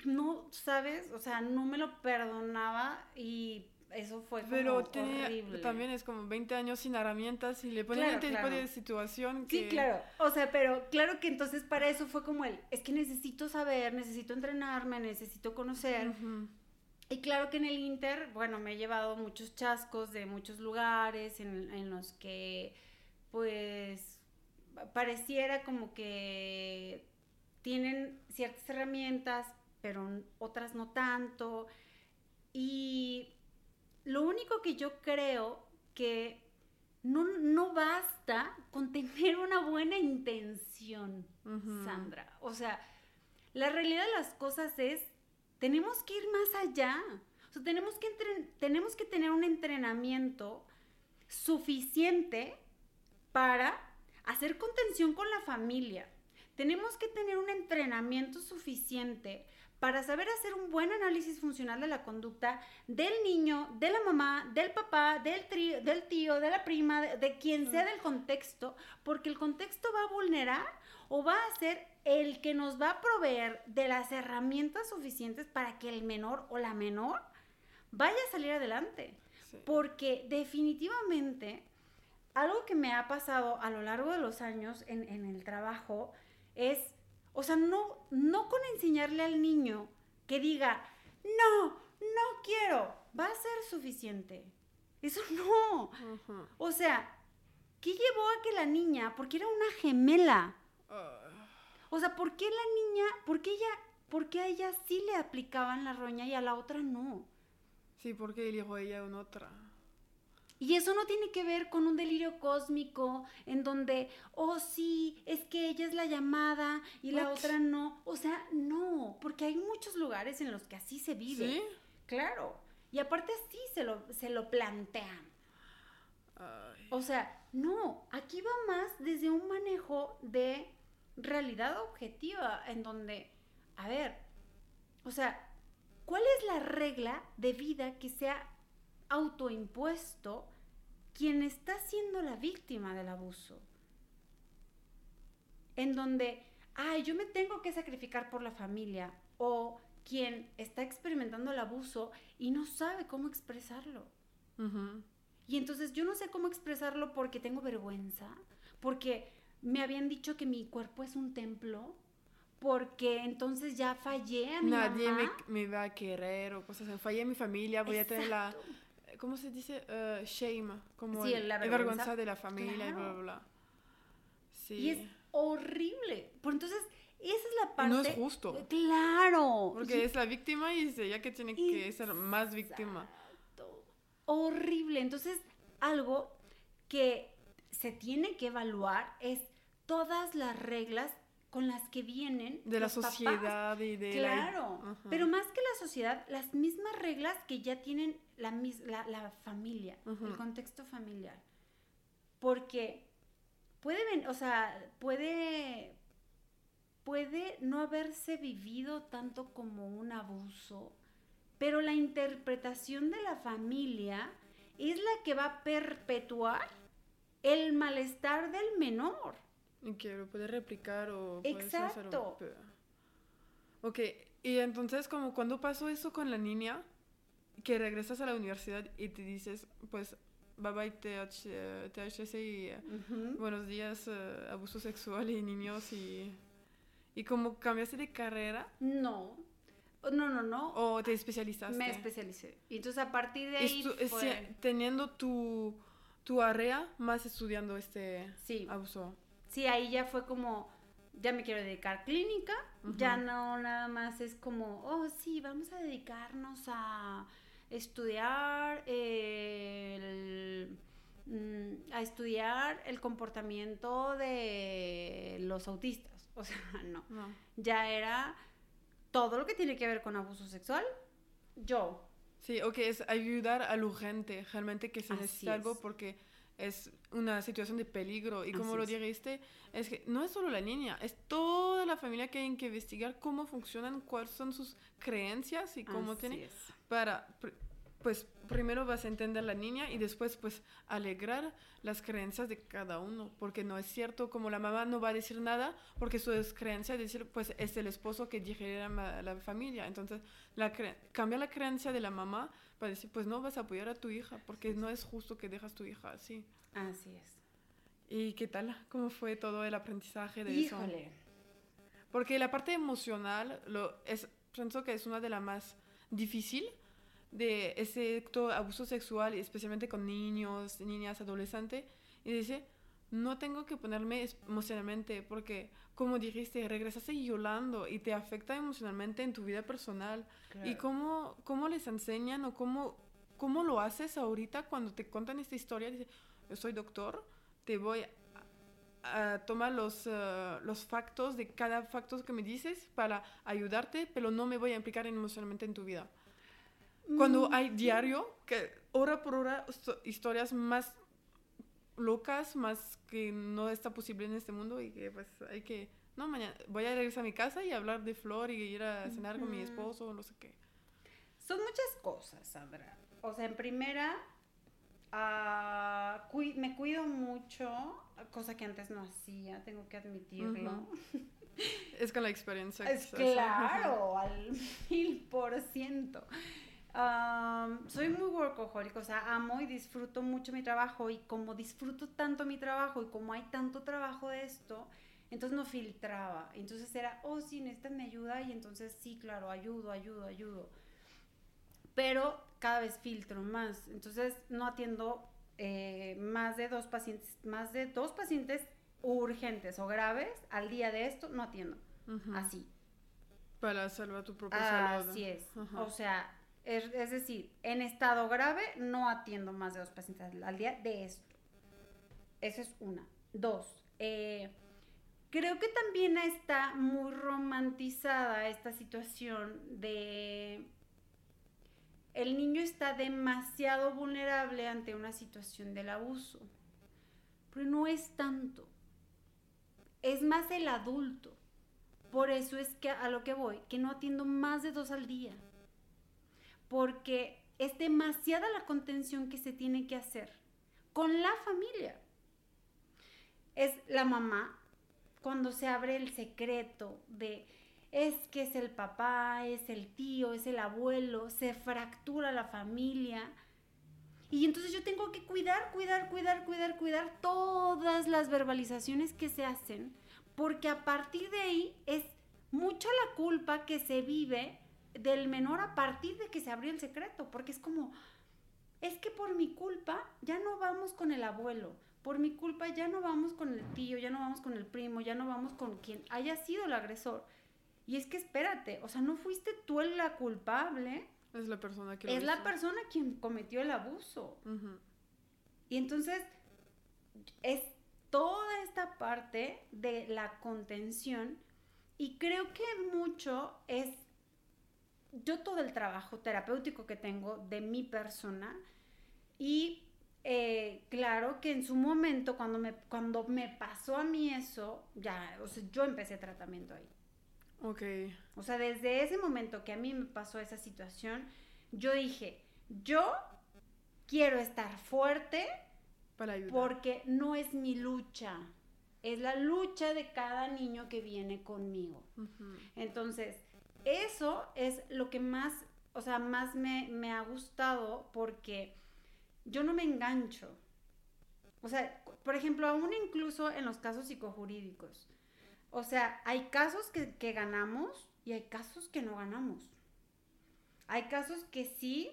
Speaker 2: no, ¿sabes? O sea, no me lo perdonaba y eso fue como
Speaker 1: Pero tenía,
Speaker 2: horrible.
Speaker 1: también es como 20 años sin herramientas y le ponen
Speaker 2: Claro,
Speaker 1: este
Speaker 2: claro.
Speaker 1: tipo de situación que...
Speaker 2: Sí, claro. O sea, pero claro que entonces para eso fue como el, es que necesito saber, necesito entrenarme, necesito conocer. Y claro que en el Inter, bueno, me he llevado muchos chascos de muchos lugares en, en los que, pues, pareciera como que tienen ciertas herramientas, pero otras no tanto. Y lo único que yo creo que no, no basta con tener una buena intención, Sandra. O sea, la realidad de las cosas es, tenemos que ir más allá. O sea, tenemos que, tenemos que tener un entrenamiento suficiente para hacer contención con la familia. Tenemos que tener un entrenamiento suficiente para saber hacer un buen análisis funcional de la conducta del niño, de la mamá, del papá, del, del tío, de la prima, de, quien sea del contexto, porque el contexto va a vulnerar o va a ser el que nos va a proveer de las herramientas suficientes para que el menor o la menor vaya a salir adelante. Porque definitivamente algo que me ha pasado a lo largo de los años en, en el trabajo es o sea, no, no con enseñarle al niño que diga, no, no quiero, va a ser suficiente. Eso no. O sea, ¿qué llevó a que la niña, porque era una gemela? O sea, ¿por qué la niña, por qué ella, por qué a ella sí le aplicaban la roña y a la otra no?
Speaker 1: Sí, porque eligió ella una otra.
Speaker 2: Y eso no tiene que ver con un delirio cósmico en donde, oh sí, es que ella es la llamada y la otra no. O sea, no, porque hay muchos lugares en los que así se vive. ¿Sí? Claro. Y aparte así se lo, se lo plantean. O sea, no, aquí va más desde un manejo de realidad objetiva en donde, a ver, o sea, ¿cuál es la regla de vida que sea autoimpuesto quien está siendo la víctima del abuso. En donde, ay, yo me tengo que sacrificar por la familia o quien está experimentando el abuso y no sabe cómo expresarlo. Y entonces yo no sé cómo expresarlo porque tengo vergüenza, porque me habían dicho que mi cuerpo es un templo, porque entonces ya fallé a mi
Speaker 1: Nadie Me, va a querer o cosas así. Fallé a mi familia, voy a tener la ¿cómo se dice? Uh, shame, como la vergüenza. de la familia y bla, bla, bla.
Speaker 2: Sí. Y es horrible. Por entonces, esa es la parte...
Speaker 1: No es justo.
Speaker 2: Claro.
Speaker 1: Porque es la víctima y dice, ya que tiene que ser más víctima.
Speaker 2: Horrible. Entonces, algo que se tiene que evaluar es todas las reglas con las que vienen
Speaker 1: de la sociedad y de
Speaker 2: claro pero más que la sociedad las mismas reglas que ya tienen la, la, familia el contexto familiar. Porque puede o sea puede puede no haberse vivido tanto como un abuso pero la interpretación de la familia es la que va a perpetuar el malestar del menor
Speaker 1: y que lo puede replicar o Exacto. Hacer Ok, y entonces como cuando pasó eso con la niña, que regresas a la universidad y te dices, pues, bye bye TH, THC y buenos días, uh, abuso sexual y niños y... ¿Y como cambiaste de carrera?
Speaker 2: No, no, no, no.
Speaker 1: ¿O te especializaste?
Speaker 2: Me especialicé. Y entonces a partir de ahí
Speaker 1: fue... Teniendo tu, tu área más estudiando este sí. abuso
Speaker 2: sí, ahí ya fue como, ya me quiero dedicar clínica, ya no nada más es como, oh, sí, vamos a dedicarnos a estudiar el, mm, a estudiar el comportamiento de los autistas. O sea, no. Ya era todo lo que tiene que ver con abuso sexual, yo.
Speaker 1: Sí, o que es ayudar al urgente, realmente que se necesita algo porque es una situación de peligro. Y como lo dijiste, es que no es solo la niña, es toda la familia que hay que investigar cómo funcionan, cuáles son sus creencias y cómo tiene para pues primero vas a entender la niña y después pues alegrar las creencias de cada uno, porque no es cierto como la mamá no va a decir nada porque su creencia es decir pues es el esposo que dirige la, la familia, entonces la cambia la creencia de la mamá para decir pues no vas a apoyar a tu hija porque no es justo que dejas tu hija así.
Speaker 2: Así es.
Speaker 1: ¿Y qué tal? ¿Cómo fue todo el aprendizaje de
Speaker 2: Híjole.
Speaker 1: eso? Porque la parte emocional lo es pienso que es una de las más difícil de ese abuso sexual, especialmente con niños, niñas, adolescentes, y dice, no tengo que ponerme emocionalmente porque como dijiste, regresaste llorando y te afecta emocionalmente en tu vida personal. ¿Y cómo, cómo les enseñan o cómo, cómo lo haces ahorita cuando te cuentan esta historia? Dice, yo soy doctor, te voy a, tomar los, uh, los factos de cada facto que me dices para ayudarte, pero no me voy a implicar emocionalmente en tu vida. Cuando mm. hay diario, que hora por hora, historias más locas, más que no está posible en este mundo y que pues hay que, no, mañana voy a regresar a mi casa y hablar de Flor y ir a cenar con mi esposo no sé qué.
Speaker 2: Son muchas cosas, Sandra. O sea, en primera, uh, me cuido mucho, cosa que antes no hacía, tengo que admitirlo.
Speaker 1: Es con la experiencia.
Speaker 2: Es claro, al mil por ciento soy muy workaholic, o sea, amo y disfruto mucho mi trabajo y como disfruto tanto mi trabajo y como hay tanto trabajo de esto, entonces no filtraba. Entonces era, oh, sí, necesitas mi ayuda y entonces sí, claro, ayudo, ayudo, ayudo. Pero cada vez filtro más. Entonces no atiendo eh, más de dos pacientes, más de dos pacientes urgentes o graves al día de esto, no atiendo. Así.
Speaker 1: Para salvar tu propia salud.
Speaker 2: Así es. O sea, es, decir, en estado grave no atiendo más de dos pacientes al día de esto. Esa es una. Dos, eh, creo que también está muy romantizada esta situación de el niño está demasiado vulnerable ante una situación del abuso. Pero no es tanto. Es más el adulto. Por eso es que a lo que voy, que no atiendo más de dos al día porque es demasiada la contención que se tiene que hacer con la familia. Es la mamá cuando se abre el secreto de es que es el papá, es el tío, es el abuelo, se fractura la familia. Y entonces yo tengo que cuidar, cuidar, cuidar, cuidar, cuidar todas las verbalizaciones que se hacen, porque a partir de ahí es mucha la culpa que se vive del menor a partir de que se abrió el secreto, porque es como, es que por mi culpa ya no vamos con el abuelo, por mi culpa ya no vamos con el tío, ya no vamos con el primo, ya no vamos con quien haya sido el agresor. Y es que espérate, o sea, no fuiste tú la culpable.
Speaker 1: Es la persona que
Speaker 2: Es la persona quien cometió el abuso. Y entonces es toda esta parte de la contención y creo que mucho es yo todo el trabajo terapéutico que tengo de mi persona y eh, claro que en su momento cuando me, cuando me pasó a mí eso, ya, o sea, yo empecé tratamiento ahí.
Speaker 1: Ok.
Speaker 2: O sea, desde ese momento que a mí me pasó esa situación, yo dije, yo quiero estar fuerte
Speaker 1: para ayudar.
Speaker 2: porque no es mi lucha, es la lucha de cada niño que viene conmigo. Entonces, eso es lo que más, o sea, más me, ha gustado porque yo no me engancho. O sea, por ejemplo, aún incluso en los casos psicojurídicos. O sea, hay casos que, ganamos y hay casos que no ganamos. Hay casos que sí,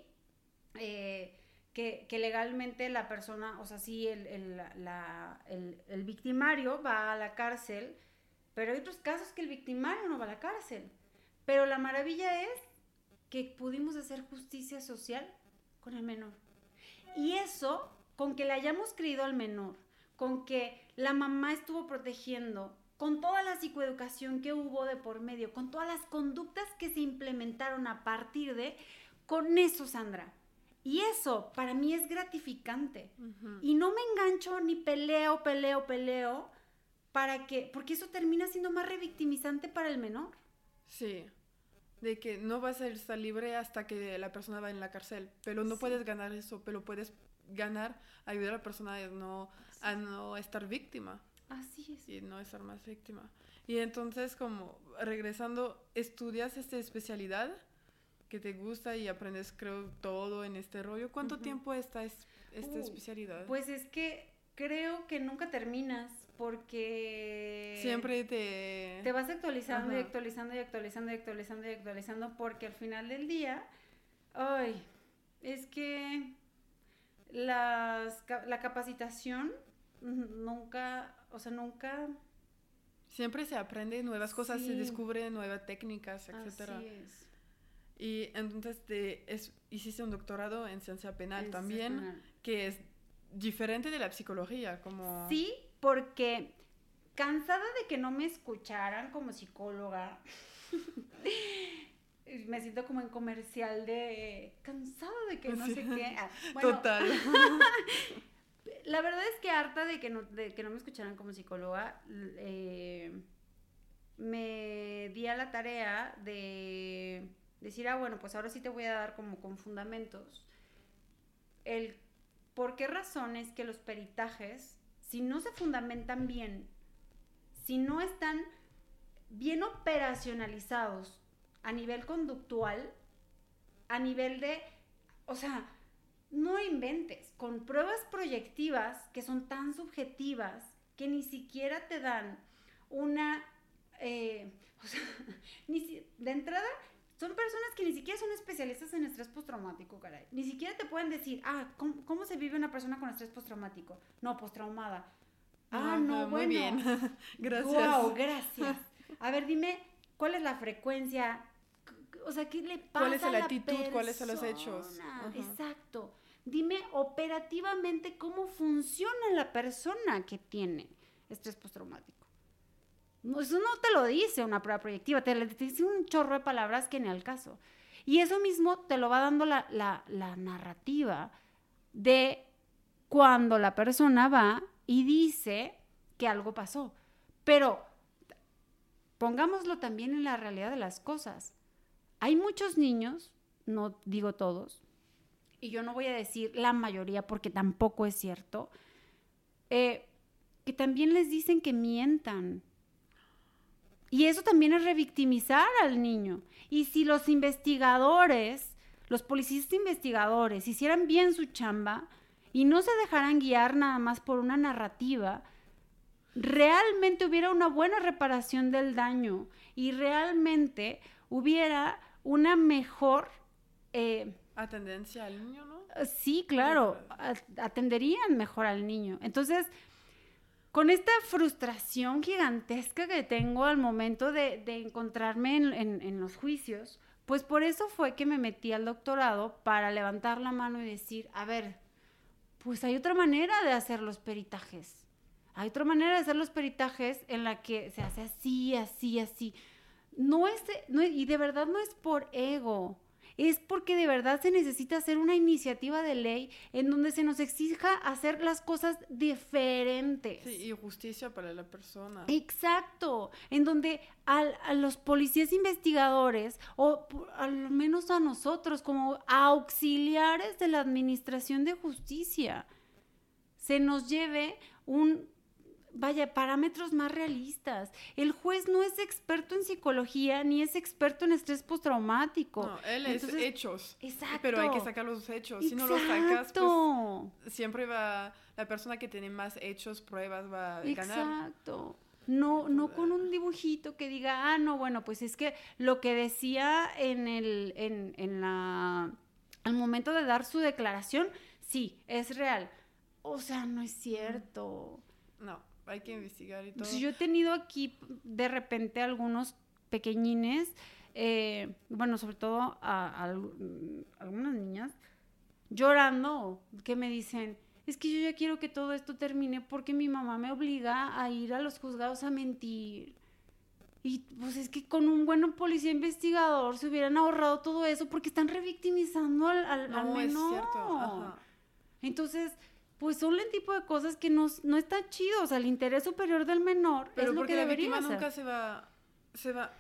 Speaker 2: eh, que, legalmente la persona, o sea, sí, el, el, victimario va a la cárcel, pero hay otros casos que el victimario no va a la cárcel. Pero la maravilla es que pudimos hacer justicia social con el menor. Y eso, con que le hayamos creído al menor, con que la mamá estuvo protegiendo, con toda la psicoeducación que hubo de por medio, con todas las conductas que se implementaron a partir de, con eso, Sandra. Y eso para mí es gratificante. Y no me engancho ni peleo, peleo, peleo, para que, porque eso termina siendo más revictimizante para el menor.
Speaker 1: Sí. De que no vas a estar libre hasta que la persona va en la cárcel. Pero no puedes ganar eso, pero puedes ganar, ayudar a la persona a no, a no estar víctima.
Speaker 2: Así es.
Speaker 1: Y no estar más víctima. Y entonces, como regresando, estudias esta especialidad que te gusta y aprendes, creo, todo en este rollo. ¿Cuánto tiempo está esta uh, especialidad?
Speaker 2: Pues es que creo que nunca terminas porque...
Speaker 1: Siempre te...
Speaker 2: Te vas actualizando y actualizando y actualizando y actualizando y actualizando porque al final del día, ay, es que las, la capacitación nunca, o sea, nunca...
Speaker 1: Siempre se aprende nuevas cosas, se descubren nuevas técnicas, etcétera.
Speaker 2: Así es.
Speaker 1: Y entonces te, es, hiciste un doctorado en ciencia penal también, que es diferente de la psicología, como...
Speaker 2: Sí, porque cansada de que no me escucharan como psicóloga, me siento como en comercial de cansada de que no
Speaker 1: Sí.
Speaker 2: sé qué. Ah, bueno,
Speaker 1: Total.
Speaker 2: la verdad es que harta de que no, de que no me escucharan como psicóloga, eh, me di a la tarea de decir, ah, bueno, pues ahora sí te voy a dar como con fundamentos el por qué razones que los peritajes, si no se fundamentan bien, si no están bien operacionalizados a nivel conductual, a nivel de, o sea, no inventes, con pruebas proyectivas que son tan subjetivas que ni siquiera te dan una, eh, o sea, ni si- de entrada son personas que ni siquiera son especialistas en estrés postraumático, caray. Ni siquiera te pueden decir, ah, ¿cómo, cómo se vive una persona con estrés postraumático? No, postraumada. Ah, no,
Speaker 1: muy
Speaker 2: bueno.
Speaker 1: bien. Gracias.
Speaker 2: Wow, gracias. A ver, dime, ¿cuál es la frecuencia? O sea, ¿qué le pasa
Speaker 1: ¿Cuál es
Speaker 2: a
Speaker 1: la
Speaker 2: la
Speaker 1: actitud? ¿Cuáles son los hechos? Ajá.
Speaker 2: Exacto. Dime operativamente cómo funciona la persona que tiene estrés postraumático. No, eso no te lo dice una prueba proyectiva, te, te dice un chorro de palabras que ni al caso. Y eso mismo te lo va dando la- la narrativa de cuando la persona va y dice que algo pasó. Pero pongámoslo también en la realidad de las cosas. Hay muchos niños, no digo todos, y yo no voy a decir la mayoría porque tampoco es cierto, eh, que también les dicen que mientan. Y eso también es revictimizar al niño. Y si los investigadores, los policías investigadores, hicieran bien su chamba y no se dejaran guiar nada más por una narrativa, realmente hubiera una buena reparación del daño y realmente hubiera una mejor... eh,
Speaker 1: A tendencia al niño, ¿no?
Speaker 2: Sí, claro, atenderían mejor al niño. Entonces, con esta frustración gigantesca que tengo al momento de, de encontrarme en, en- en los juicios, pues por eso fue que me metí al doctorado para levantar la mano y decir, a ver, pues hay otra manera de hacer los peritajes. Hay otra manera de hacer los peritajes en la que se hace así, así, así. No es, no es- y de verdad no es por ego, es porque de verdad se necesita hacer una iniciativa de ley en donde se nos exija hacer las cosas diferentes.
Speaker 1: Sí, y justicia para la persona.
Speaker 2: Exacto, en donde al- a, los policías investigadores, o por- al menos a nosotros como auxiliares de la Administración de Justicia, se nos lleve un, vaya, parámetros más realistas. El juez no es experto en psicología ni es experto en estrés postraumático.
Speaker 1: No, él
Speaker 2: Entonces-
Speaker 1: es hechos.
Speaker 2: Exacto.
Speaker 1: Pero hay que sacar los hechos. Si no los sacas, pues siempre va... La persona que tiene más hechos, pruebas, va a ganar.
Speaker 2: Exacto. No, no con un dibujito que diga, ah, no, bueno, pues es que lo que decía en el, en, en la, al momento de dar su declaración, sí, es real. O sea, no es cierto.
Speaker 1: No, hay que investigar y todo.
Speaker 2: Pues yo he tenido aquí de repente algunos pequeñines, eh, bueno, sobre todo a, a al- mm, algunas niñas, llorando, que me dicen, es que yo ya quiero que todo esto termine porque mi mamá me obliga a ir a los juzgados a mentir. Y pues es que con un buen policía investigador se hubieran ahorrado todo eso porque están revictimizando al, al, al
Speaker 1: no, es
Speaker 2: menor.
Speaker 1: cierto. Ajá.
Speaker 2: Entonces, pues son el tipo de cosas que no, no está chido. O sea, el interés superior del menor
Speaker 1: Pero
Speaker 2: es lo
Speaker 1: porque
Speaker 2: que
Speaker 1: la
Speaker 2: debería
Speaker 1: víctima
Speaker 2: ser.
Speaker 1: nunca se va, se va,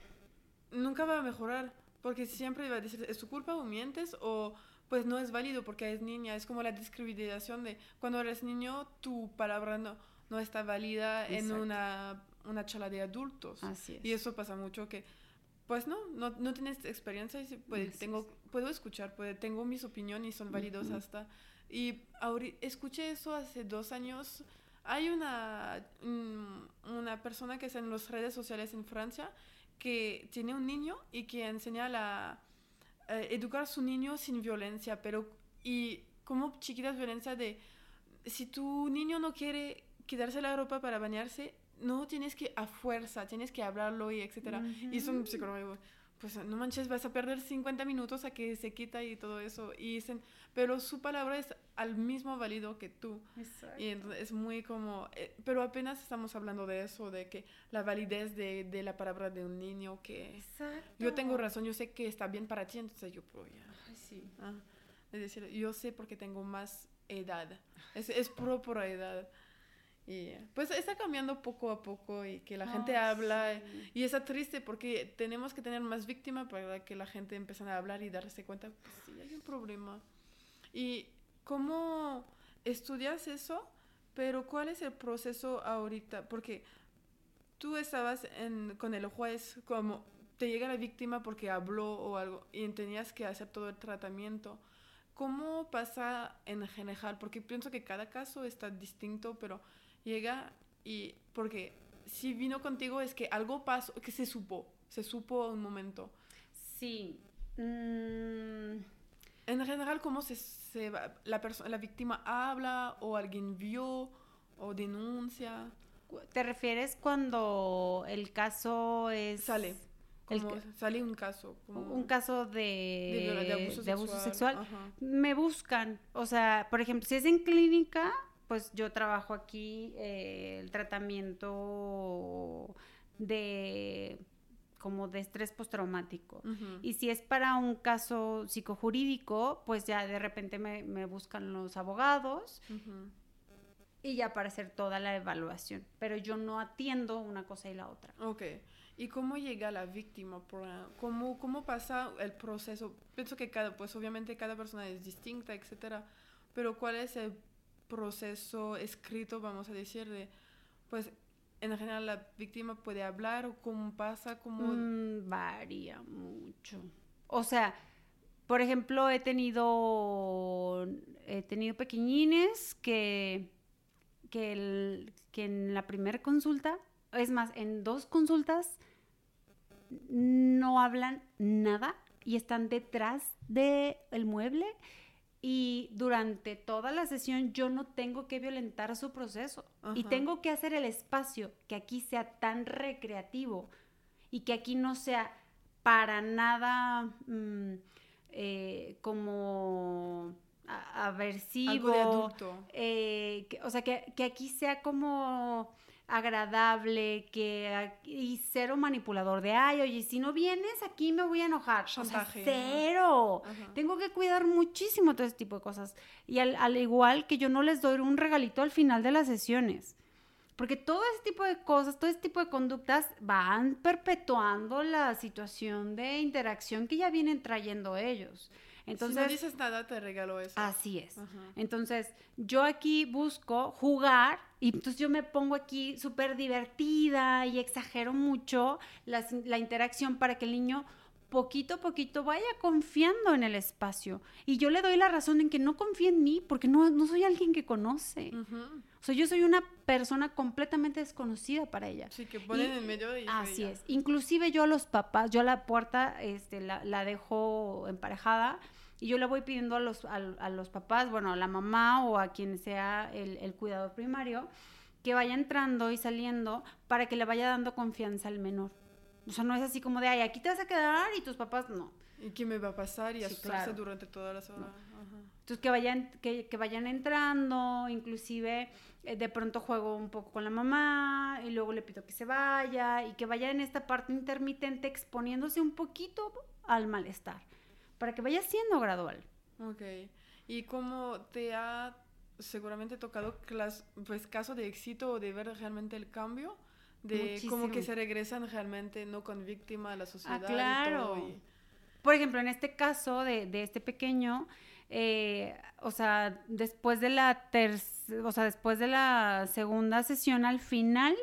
Speaker 1: nunca va a mejorar, porque siempre va a decir, ¿es tu culpa o mientes? O pues no es válido porque es niña, es como la discriminación de cuando eres niño, tu palabra no, no está válida en una, una charla de adultos.
Speaker 2: Así es.
Speaker 1: Y eso pasa mucho que, pues no, no, no tienes experiencia y
Speaker 2: Así
Speaker 1: tengo, puedo escuchar, puede, tengo mis opiniones y son válidos hasta... Y escuché eso hace dos años. Hay una, mm, una persona que está en las redes sociales en Francia que tiene un niño y que enseña a eh, educar a su niño sin violencia, pero y como chiquitas violencia de si tu niño no quiere quitarse la ropa para bañarse, no tienes que a fuerza, tienes que hablarlo y etcétera. Y es un psicólogo, pues no manches, vas a perder 50 minutos a que se quita y todo eso. Y dicen, pero su palabra es al mismo válido que tú. Exacto. Y entonces es muy como, eh, pero apenas estamos hablando de eso, de que la validez de, de la palabra de un niño, que Exacto. yo tengo razón, yo sé que está bien para ti, entonces yo puedo ya. Ay, sí. Ah, es decir, yo sé porque tengo más edad. Es, es puro por edad. Y pues está cambiando poco a poco y que la gente habla y está triste porque tenemos que tener más víctimas para que la gente empiece a hablar y darse cuenta, pues sí, hay un problema. ¿Y cómo estudias eso? Pero ¿cuál es el proceso ahorita? Porque tú estabas en, con el juez como te llega la víctima porque habló o algo y tenías que hacer todo el tratamiento. ¿Cómo pasa en general? Porque pienso que cada caso está distinto, pero llega y porque si vino contigo es que algo pasó, que se supo, se supo un momento.
Speaker 2: Sí. Mm.
Speaker 1: En general, ¿cómo se, se la, persona, la víctima habla o alguien vio o denuncia?
Speaker 2: ¿Te refieres cuando el caso es...
Speaker 1: Sale. sale un caso.
Speaker 2: un caso de, de, abuso sexual. Me buscan. O sea, por ejemplo, si es en clínica, pues yo trabajo aquí eh, el tratamiento de como de estrés postraumático. Y si es para un caso psicojurídico, pues ya de repente me, buscan los abogados y ya para hacer toda la evaluación. Pero yo no atiendo una cosa y la otra.
Speaker 1: Ok. ¿Y cómo llega la víctima? ¿Cómo, ¿Cómo pasa el proceso? Pienso que cada, pues obviamente cada persona es distinta, etcétera. Pero ¿cuál es el proceso escrito, vamos a decir, de, pues, en general la víctima puede hablar o cómo pasa, cómo...
Speaker 2: Mm, varía mucho. O sea, por ejemplo, he tenido, he tenido pequeñines que, que, que en la primera consulta, es más, en dos consultas, no hablan nada y están detrás del el mueble y durante toda la sesión yo no tengo que violentar su proceso y tengo que hacer el espacio que aquí sea tan recreativo y que aquí no sea para nada mm, eh, como aversivo. Algo de eh, o sea, que, que aquí sea como agradable, que y cero manipulador de, ay, oye, si no vienes aquí me voy a enojar. cero. Tengo que cuidar muchísimo todo ese tipo de cosas. Y al, igual que yo no les doy un regalito al final de las sesiones. Porque todo ese tipo de cosas, todo ese tipo de conductas van perpetuando la situación de interacción que ya vienen trayendo ellos.
Speaker 1: Entonces, si no dices nada, te regalo eso.
Speaker 2: Así es. Entonces, yo aquí busco jugar y entonces yo me pongo aquí súper divertida y exagero mucho la, la interacción para que el niño poquito a poquito vaya confiando en el espacio. Y yo le doy la razón en que no confía en mí porque no, no soy alguien que conoce. O sea, yo soy una persona completamente desconocida para ella.
Speaker 1: Sí, que ponen en medio y...
Speaker 2: Así es. Inclusive yo a los papás, yo a la puerta este, la, la dejo emparejada y yo le voy pidiendo a los, a, los papás, bueno, a la mamá o a quien sea el, el cuidador primario, que vaya entrando y saliendo para que le vaya dando confianza al menor. O sea, no es así como de, ay, aquí te vas a quedar y tus papás no.
Speaker 1: ¿Y qué me va a pasar? Y asustarse durante todas las horas.
Speaker 2: Entonces, que vayan, que, que vayan entrando, inclusive eh, de pronto juego un poco con la mamá y luego le pido que se vaya y que vaya en esta parte intermitente exponiéndose un poquito al malestar para que vaya siendo gradual.
Speaker 1: Ok. ¿Y cómo te ha seguramente tocado pues, caso de éxito o de ver realmente el cambio? De cómo que se regresan realmente no con víctima a la sociedad. Ah, claro.
Speaker 2: Por ejemplo, en este caso de, de este pequeño, eh, o sea, después de la o sea, después de la segunda sesión, al final,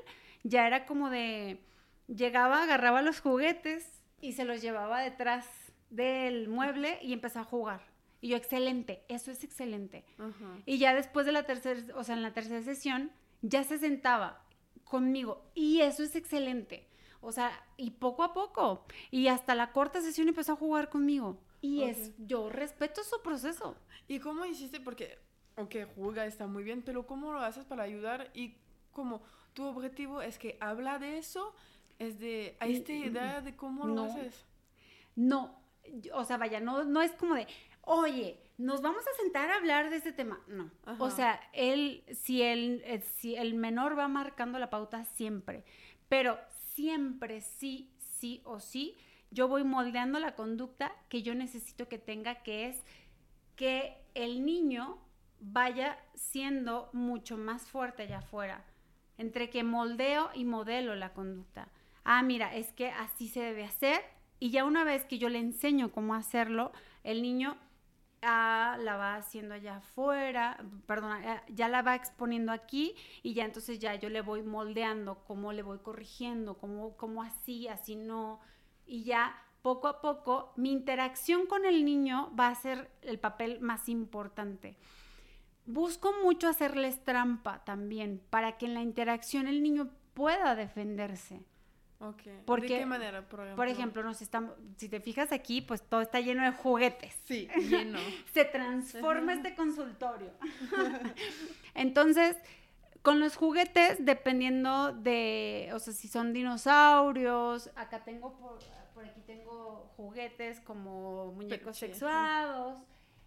Speaker 2: ya era como de, llegaba, agarraba los juguetes y se los llevaba detrás del mueble y empezó a jugar. Y yo, excelente, eso es excelente. Y ya después de la tercera, o sea, en la tercera sesión, ya se sentaba conmigo. Y eso es excelente. O sea, y poco a poco. Y hasta la cuarta sesión empezó a jugar conmigo. Y es, yo respeto su proceso.
Speaker 1: ¿Y cómo hiciste? Porque, ok, juega, está muy bien, pero ¿cómo lo haces para ayudar? Y como tu objetivo es que habla de eso, es de, a esta edad de cómo lo
Speaker 2: No.
Speaker 1: haces.
Speaker 2: No, o sea, vaya, no, no es como de, oye, nos vamos a sentar a hablar de este tema. No. O sea, él, si el, eh, si el menor va marcando la pauta siempre, pero siempre sí, sí o sí, yo voy moldeando la conducta que yo necesito que tenga, que es que el niño vaya siendo mucho más fuerte allá afuera, entre que moldeo y modelo la conducta. Ah, mira, es que así se debe hacer y ya una vez que yo le enseño cómo hacerlo, el niño ah, la va haciendo allá afuera, perdona, ah, ya la va exponiendo aquí y ya entonces ya yo le voy moldeando, cómo le voy corrigiendo, cómo, cómo así, así no, y ya poco a poco mi interacción con el niño va a ser el papel más importante. Busco mucho hacerles trampa también para que en la interacción el niño pueda defenderse.
Speaker 1: Ok.
Speaker 2: Porque,
Speaker 1: ¿De qué manera, por ejemplo?
Speaker 2: Por ejemplo, nos estamos, si te fijas aquí, pues todo está lleno de juguetes.
Speaker 1: Sí, lleno.
Speaker 2: Se transforma este consultorio. Entonces, con los juguetes, dependiendo de, o sea, si son dinosaurios, acá tengo, por, por aquí tengo juguetes como muñecos sexuados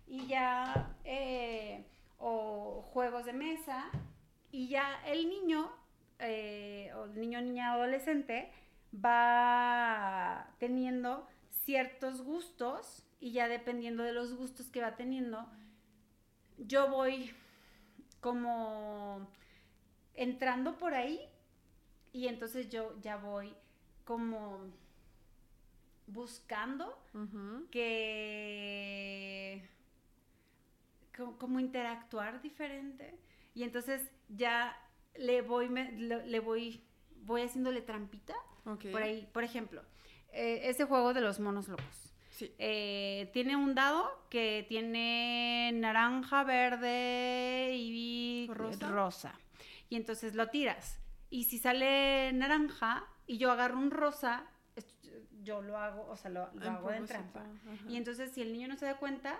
Speaker 2: y ya, eh, o juegos de mesa, y ya el niño, eh, o el niño, niña, adolescente, va teniendo ciertos gustos y ya dependiendo de los gustos que va teniendo, yo voy como entrando por ahí y entonces yo ya voy como buscando que co- como interactuar diferente y entonces ya le voy me- le, le voy voy haciéndole trampita por ahí por ejemplo eh, ese juego de los monos locos
Speaker 1: Sí.
Speaker 2: eh, tiene un dado que tiene naranja, verde y
Speaker 1: ¿Rosa?
Speaker 2: rosa. Y entonces lo tiras. Y si sale naranja y yo agarro un rosa, yo lo hago, o sea, lo, lo
Speaker 1: En
Speaker 2: hago de trampa.
Speaker 1: ajá.
Speaker 2: Y entonces si el niño no se da cuenta,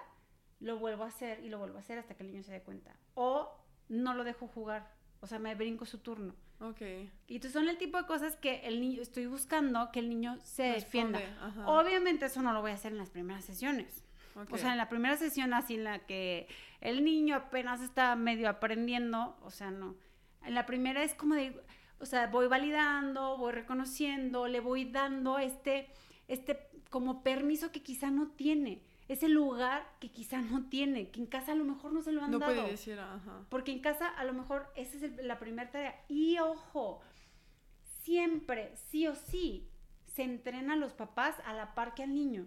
Speaker 2: lo vuelvo a hacer y lo vuelvo a hacer hasta que el niño se dé cuenta. O no lo dejo jugar, o sea, me brinco su turno.
Speaker 1: Ok.
Speaker 2: Y entonces son el tipo de cosas que el niño, estoy buscando que el niño se defienda.
Speaker 1: Ajá.
Speaker 2: Obviamente eso no lo voy a hacer en las primeras sesiones. O sea, en la primera sesión así en la que el niño apenas está medio aprendiendo, o sea, no. En la primera es como de, o sea, voy validando, voy reconociendo, le voy dando este, este como permiso que quizá no tiene, ese lugar que quizá no tiene, que en casa a lo mejor no se lo han
Speaker 1: no
Speaker 2: dado.
Speaker 1: puede decir, ajá.
Speaker 2: Porque en casa a lo mejor esa es el- la primera tarea. Y ojo, siempre, sí o sí, se entrena a los papás a la par que al niño.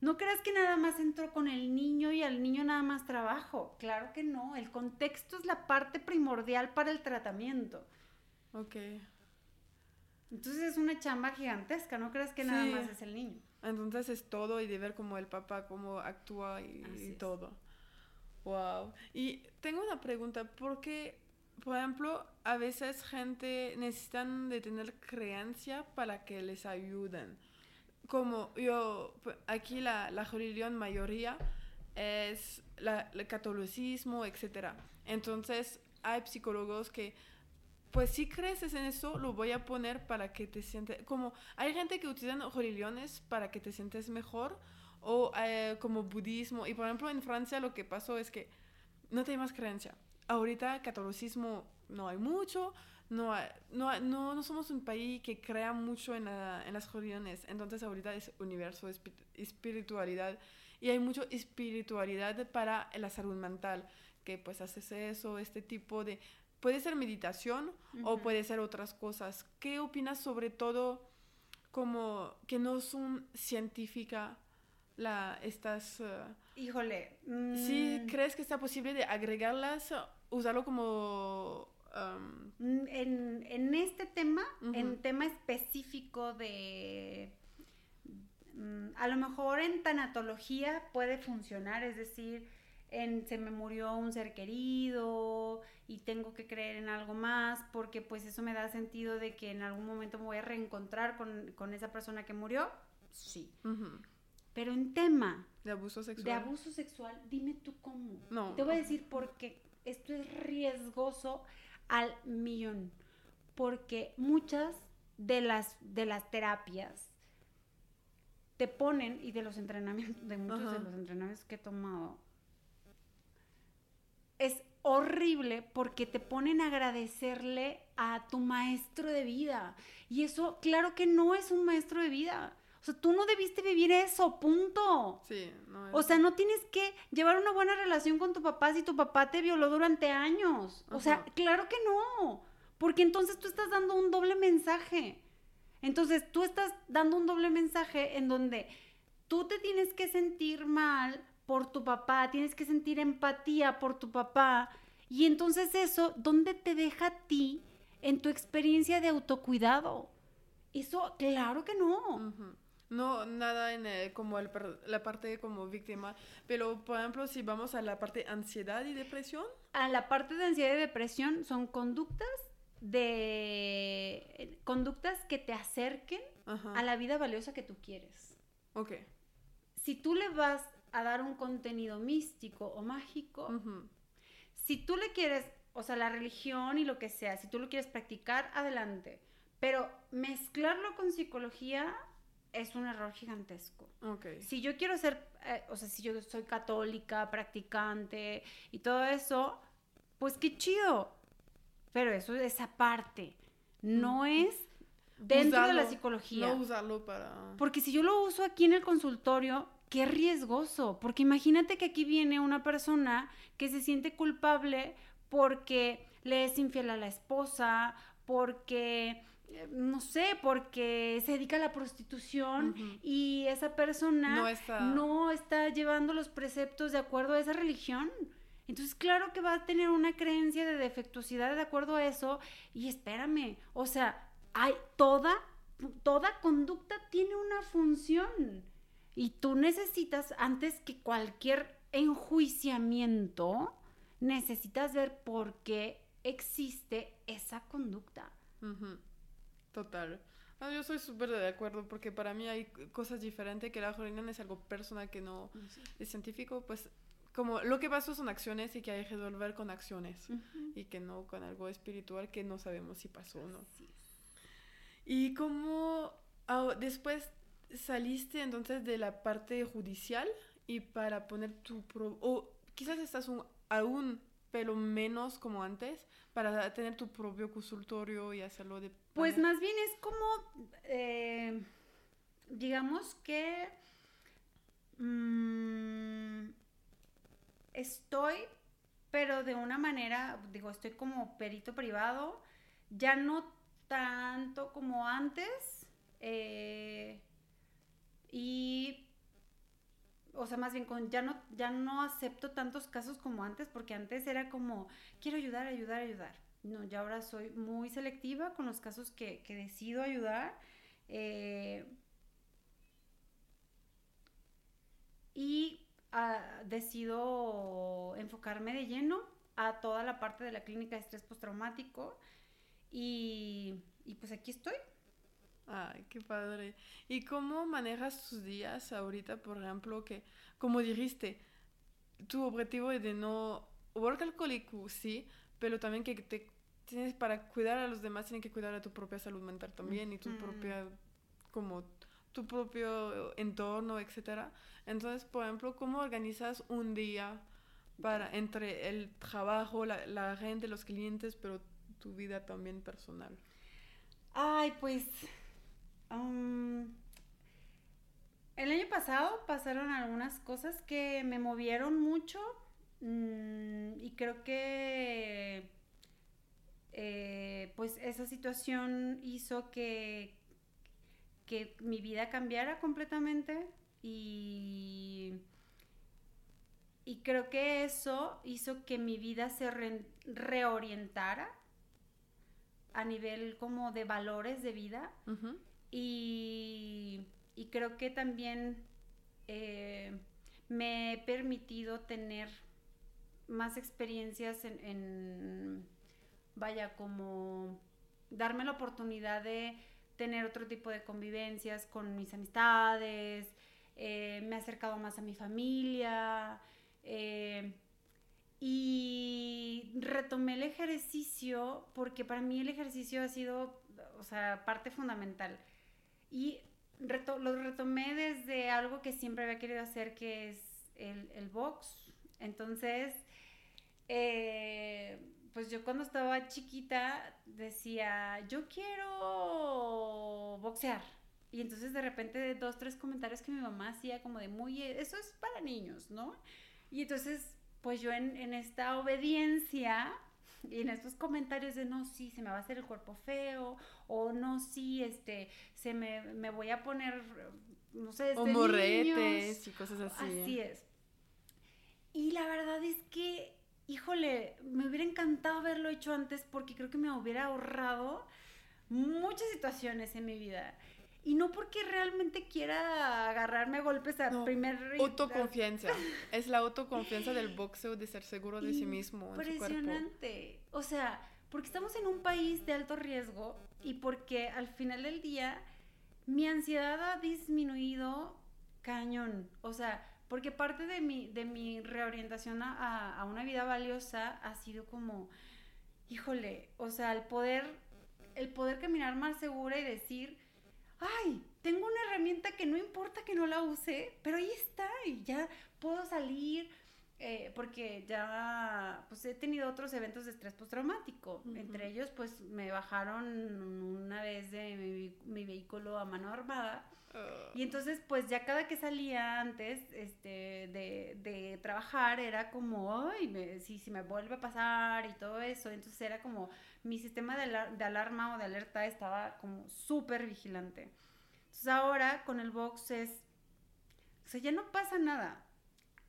Speaker 2: No creas que nada más entro con el niño y al niño nada más trabajo. Claro que no. El contexto es la parte primordial para el tratamiento.
Speaker 1: Ok.
Speaker 2: Entonces es una chamba gigantesca. No creas que nada
Speaker 1: Sí.
Speaker 2: más es el niño.
Speaker 1: Entonces es todo y de ver cómo el papá, cómo actúa y, todo. Wow. Y tengo una pregunta, porque, por ejemplo, a veces gente necesitan de tener creencia para que les ayuden. Como yo, aquí la, la religión mayoría es la, el catolicismo, etc. Entonces hay psicólogos que pues si crees en eso, lo voy a poner para que te sientes... Como hay gente que utilizan religiones para que te sientes mejor, o eh, como budismo. Y por ejemplo, en Francia lo que pasó es que no hay más creencia. Ahorita catolicismo no hay mucho, no, hay- no, no, somos un país que crea mucho en, la- en las religiones. Entonces ahorita es universo, espi- espiritualidad. Y hay mucho espiritualidad para la salud mental, que pues haces eso, este tipo de... Puede ser meditación o puede ser otras cosas. ¿Qué opinas sobre todo como que no son científica la, estas... eh,
Speaker 2: Híjole.
Speaker 1: ¿Sí
Speaker 2: mm,
Speaker 1: crees que está posible de agregarlas, usarlo como... um,
Speaker 2: Mm, En, en este tema, en tema específico de... mm, A lo mejor en tanatología puede funcionar, es decir, en se me murió un ser querido y tengo que creer en algo más porque pues eso me da sentido de que en algún momento me voy a reencontrar con, con esa persona que murió. Sí. Pero en tema
Speaker 1: de abuso sexual.
Speaker 2: de abuso sexual, dime tú cómo.
Speaker 1: No.
Speaker 2: Te voy a decir porque esto es riesgoso al millón. porque muchas de las, de las terapias te ponen, y de los entrenamientos, de muchos de los entrenamientos que he tomado, es horrible porque te ponen a agradecerle a tu maestro de vida. Y eso, claro que no es un maestro de vida. O sea, tú no debiste vivir eso, punto.
Speaker 1: Sí,
Speaker 2: no es... O sea, no tienes que llevar una buena relación con tu papá si tu papá te violó durante años. O sea, claro que no. Porque entonces tú estás dando un doble mensaje. Entonces tú estás dando un doble mensaje en donde tú te tienes que sentir mal por tu papá, tienes que sentir empatía por tu papá. Y entonces eso, ¿dónde te deja a ti en tu experiencia de autocuidado? Eso, claro que no.
Speaker 1: No, nada en como la parte como víctima. Pero, por ejemplo, si vamos a la parte ansiedad y depresión.
Speaker 2: A la parte de ansiedad y depresión son conductas de conductas que te acerquen a la vida valiosa que tú quieres.
Speaker 1: Ok.
Speaker 2: Si tú le vas a dar un contenido místico o mágico, si tú le quieres, o sea, la religión y lo que sea, si tú lo quieres practicar, adelante. Pero mezclarlo con psicología es un error gigantesco.
Speaker 1: Okay.
Speaker 2: Si yo quiero ser, eh, o sea, si yo soy católica, practicante y todo eso, pues qué chido. Pero eso es aparte. No es dentro de la psicología.
Speaker 1: No usarlo para...
Speaker 2: Porque si yo lo uso aquí en el consultorio, qué riesgoso. Porque imagínate que aquí viene una persona que se siente culpable porque le es infiel a la esposa, porque eh, no sé, porque se dedica a la prostitución y esa persona no está... no está llevando los preceptos de acuerdo a esa religión. Entonces, claro que va a tener una creencia de defectuosidad de acuerdo a eso. Y espérame, o sea, hay toda, toda conducta tiene una función. Y tú necesitas, antes que cualquier enjuiciamiento, necesitas ver por qué existe esa conducta.
Speaker 1: Total. Yo soy súper de acuerdo porque para mí hay cosas diferentes que la reunión es algo personal que no es científico, pues como lo que pasó son acciones y que hay que resolver con acciones y que no con algo espiritual que no sabemos si pasó o no. Y como ah, después saliste entonces de la parte judicial y para poner tu pro o quizás estás un, aún pero menos como antes para tener tu propio consultorio y hacerlo de
Speaker 2: pues más bien es como eh, digamos que mmm, estoy, pero de una manera, digo, estoy como perito privado, ya no tanto como antes. Eh, y, o sea, más bien con, ya no, ya no acepto tantos casos como antes, porque antes era como, quiero ayudar, ayudar, ayudar. No, ya ahora soy muy selectiva con los casos que, que decido ayudar. Eh, y decido enfocarme de lleno a toda la parte de la clínica de estrés postraumático y, y pues aquí estoy.
Speaker 1: Ay, qué padre. ¿Y cómo manejas tus días ahorita, por ejemplo, que, como dijiste, tu objetivo es de no work alcohólico, sí, pero también que te tienes para cuidar a los demás, tienes que cuidar a tu propia salud mental también y tu propia, como tu propio entorno, etcétera. Entonces, por ejemplo, ¿cómo organizas un día para entre el trabajo, la, gente, los clientes, pero tu vida también personal?
Speaker 2: Ay, pues el año pasado pasaron algunas cosas que me movieron mucho mm, y creo que eh, pues esa situación hizo que que mi vida cambiara completamente y, y creo que eso hizo que mi vida se reorientara a nivel como de valores de vida y, creo que también eh, me he permitido tener más experiencias en, en, vaya, como darme la oportunidad de tener otro tipo de convivencias con mis amistades, eh, me he acercado más a mi familia eh, y retomé el ejercicio porque para mí el ejercicio ha sido, o sea, parte fundamental. Y lo retomé desde algo que siempre había querido hacer, que es el, box. Entonces, eh, pues yo cuando estaba chiquita decía, yo quiero boxear. Y entonces de repente de dos, tres comentarios que mi mamá hacía como de muy, eso es para niños, ¿no? Y entonces, pues yo en esta obediencia y en estos comentarios de no, sí, se me va a hacer el cuerpo feo, o no, sí, este, se me, me voy a poner, no sé, este,
Speaker 1: o morretes y cosas así.
Speaker 2: Así es. Y la verdad es que híjole, me hubiera encantado haberlo hecho antes porque creo que me hubiera ahorrado muchas situaciones en mi vida. Y no porque realmente quiera agarrarme a golpes al primer...
Speaker 1: Autoconfianza. es la autoconfianza del boxeo de ser seguro de sí mismo.
Speaker 2: Impresionante. O sea, porque estamos en un país de alto riesgo y porque al final del día mi ansiedad ha disminuido cañón. O sea, porque parte de mi, de mi reorientación a, a, una vida valiosa ha sido como, híjole, o sea, el poder, el poder caminar más segura y decir, ay, tengo una herramienta que no importa que no la use, pero ahí está y ya puedo salir. Eh, porque ya pues he tenido otros eventos de estrés postraumático. Entre ellos, pues me bajaron una vez de mi, mi vehículo a mano armada y entonces, pues ya cada que salía antes este, de, de trabajar era como, ay, si, si me vuelve a pasar y todo eso. Entonces era como, mi sistema de, de alarma o de alerta estaba como súper vigilante. Entonces ahora con el box es, o sea, ya no pasa nada.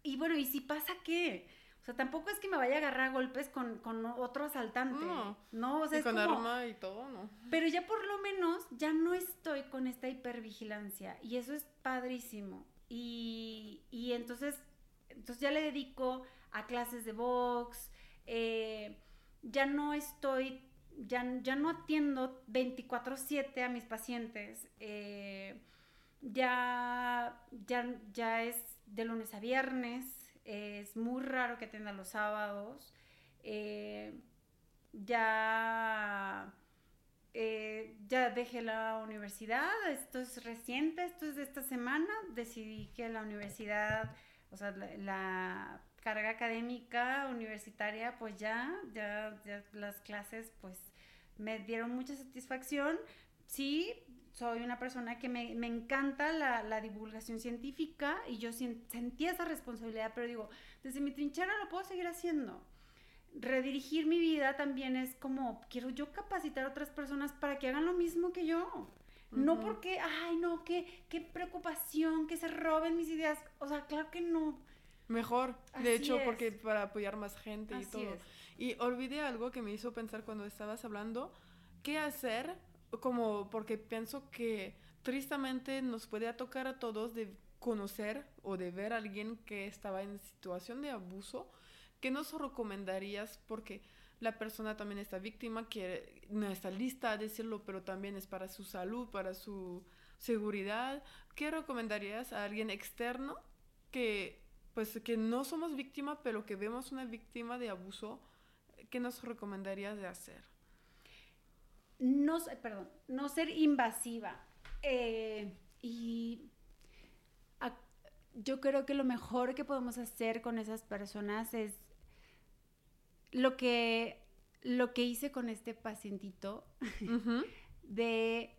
Speaker 2: Y bueno, ¿y si pasa qué? O sea, tampoco es que me vaya a agarrar golpes con, con otro asaltante. No, no o sea,
Speaker 1: y con arma y todo, ¿no?
Speaker 2: Pero ya por lo menos ya no estoy con esta hipervigilancia y eso es padrísimo. Y, y entonces, entonces ya le dedico a clases de box, eh, ya no estoy, ya, ya no atiendo 24/7 a mis pacientes, eh, ya, ya, ya es de lunes a viernes es muy raro que tenga los sábados. Eh, ya, eh, ya dejé la universidad, esto es reciente, esto es de esta semana. Decidí que la universidad, o sea, la, carga académica universitaria, pues ya, ya, ya las clases, pues me dieron mucha satisfacción. Sí, soy una persona que me, me encanta la, la, divulgación científica y yo sentía esa responsabilidad, pero digo, desde mi trinchera lo puedo seguir haciendo. Redirigir mi vida también es como, quiero yo capacitar a otras personas para que hagan lo mismo que yo. No porque, ay, no, qué, qué preocupación, que se roben mis ideas. O sea, claro que no.
Speaker 1: Mejor, de hecho, porque para apoyar más gente y todo. Y olvidé algo que me hizo pensar cuando estabas hablando, ¿qué hacer como porque pienso que tristemente nos puede tocar a todos de conocer o de ver a alguien que estaba en situación de abuso, ¿qué nos recomendarías? Porque la persona también está víctima, que no está lista a decirlo, pero también es para su salud, para su seguridad. ¿Qué recomendarías a alguien externo que, pues, que no somos víctima, pero que vemos una víctima de abuso? ¿Qué nos recomendarías de hacer?
Speaker 2: No, perdón, no ser invasiva. Eh, y yo creo que lo mejor que podemos hacer con esas personas es lo que, lo que hice con este pacientito, de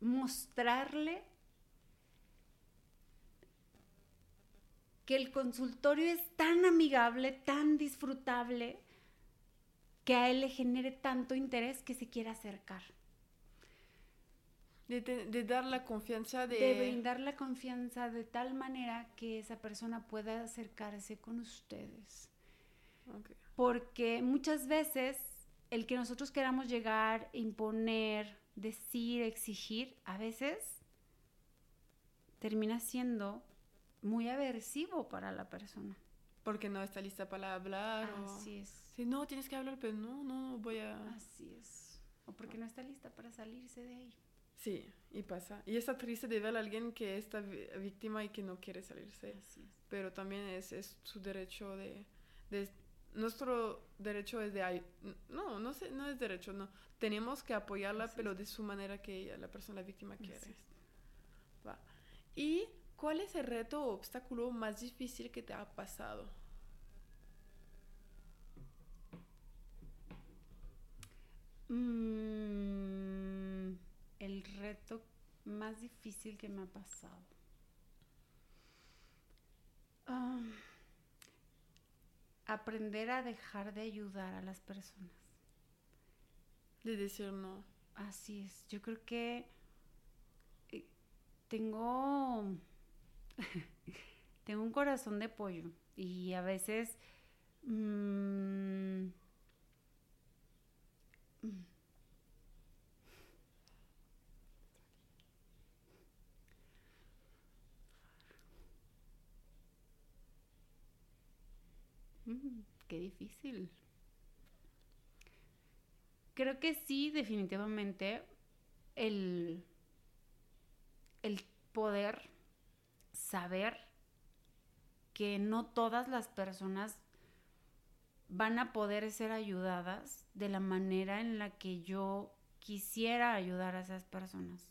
Speaker 2: mostrarle que el consultorio es tan amigable, tan disfrutable, que a él le genere tanto interés que se quiera acercar.
Speaker 1: De, dar la confianza de...
Speaker 2: De brindar la confianza de tal manera que esa persona pueda acercarse con ustedes. Porque muchas veces el que nosotros queramos llegar, imponer, decir, exigir, a veces termina siendo muy aversivo para la persona.
Speaker 1: Porque no está lista para hablar.
Speaker 2: Así es
Speaker 1: Sí, no, tienes que hablar, pero no, no, voy a...
Speaker 2: Así es. O porque no está lista para salirse de ahí.
Speaker 1: Sí, y pasa. Y está triste de ver a alguien que está víctima y que no quiere salirse. Así es. Pero también es, es su derecho de, de, nuestro derecho es de... No, no, sé, no es derecho, no. Tenemos que apoyarla, pero de su manera que ella, la persona, la víctima quiere. Va. ¿Y cuál es el reto o obstáculo más difícil que te ha pasado?
Speaker 2: Mm, el reto más difícil que me ha pasado. Aprender a dejar de ayudar a las personas.
Speaker 1: De decir no.
Speaker 2: Así es. Yo creo que eh, tengo tengo un corazón de pollo y a veces mm, Mm, qué difícil. Creo que sí, definitivamente, el, el poder saber que no todas las personas van a poder ser ayudadas de la manera en la que yo quisiera ayudar a esas personas.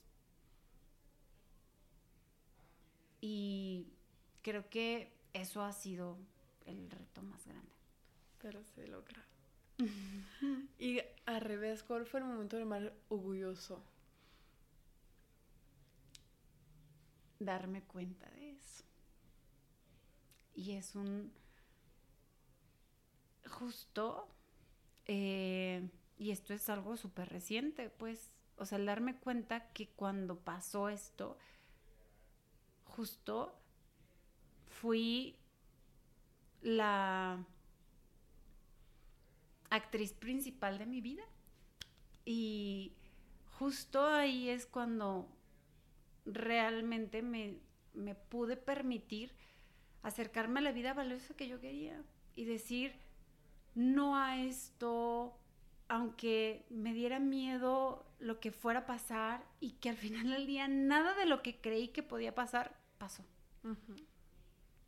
Speaker 2: Y creo que eso ha sido el reto más grande.
Speaker 1: Pero se logra. y al revés, ¿cuál fue el momento más orgulloso?
Speaker 2: Darme cuenta de eso. Y es un... Justo, eh, y esto es algo súper reciente, pues, o sea, darme cuenta que cuando pasó esto, justo fui la actriz principal de mi vida. Y justo ahí es cuando realmente me, me, pude permitir acercarme a la vida valiosa que yo quería y decir no a esto, aunque me diera miedo lo que fuera a pasar y que al final del día nada de lo que creí que podía pasar pasó.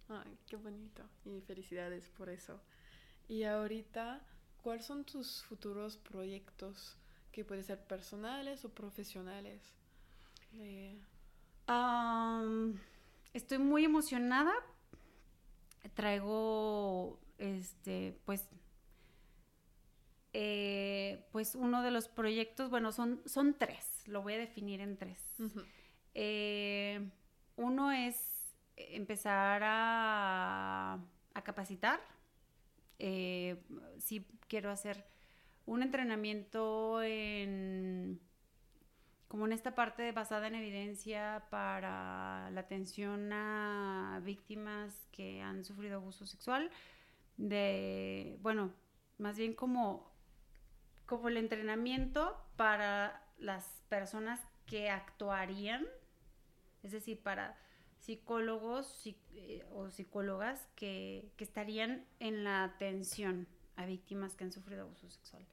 Speaker 1: Ay, qué bonito. Y felicidades por eso. Y ahorita, ¿cuáles son tus futuros proyectos? Que pueden ser personales o profesionales.
Speaker 2: estoy muy emocionada. Traigo, este, pues, eh, pues uno de los proyectos, bueno, son, son tres, lo voy a definir en tres. Eh, uno es empezar a, capacitar. Eh, si quiero hacer un entrenamiento en como en esta parte basada en evidencia para la atención a víctimas que han sufrido abuso sexual, de, bueno, más bien como, como el entrenamiento para las personas que actuarían, es decir, para psicólogos eh, o psicólogas que, estarían en la atención a víctimas que han sufrido abuso sexual.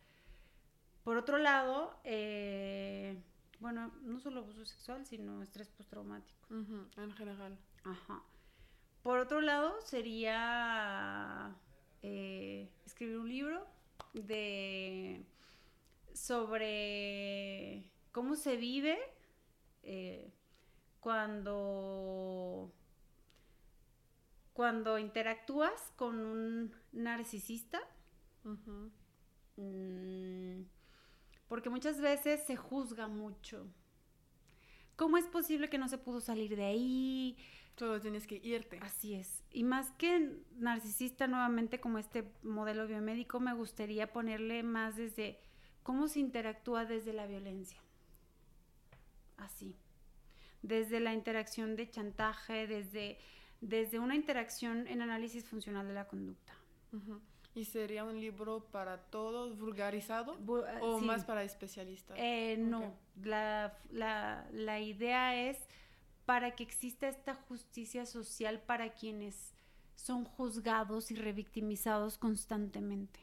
Speaker 2: Por otro lado, eh, bueno, no solo abuso sexual, sino estrés postraumático.
Speaker 1: en general.
Speaker 2: Ajá. Por otro lado, sería eh, escribir un libro de sobre cómo se vive cuando, cuando interactúas con un narcisista. Mm, porque muchas veces se juzga mucho. ¿Cómo es posible que no se pudo salir de ahí?
Speaker 1: Todo tienes que irte.
Speaker 2: Así es. Y más que narcisista, nuevamente, como este modelo biomédico, me gustaría ponerle más desde cómo se interactúa desde la violencia. Así desde la interacción de chantaje, desde, desde una interacción en análisis funcional de la conducta.
Speaker 1: ¿Y sería un libro para todos, vulgarizado eh, o más para especialistas?
Speaker 2: Eh, no, la, la, idea es para que exista esta justicia social para quienes son juzgados y revictimizados constantemente.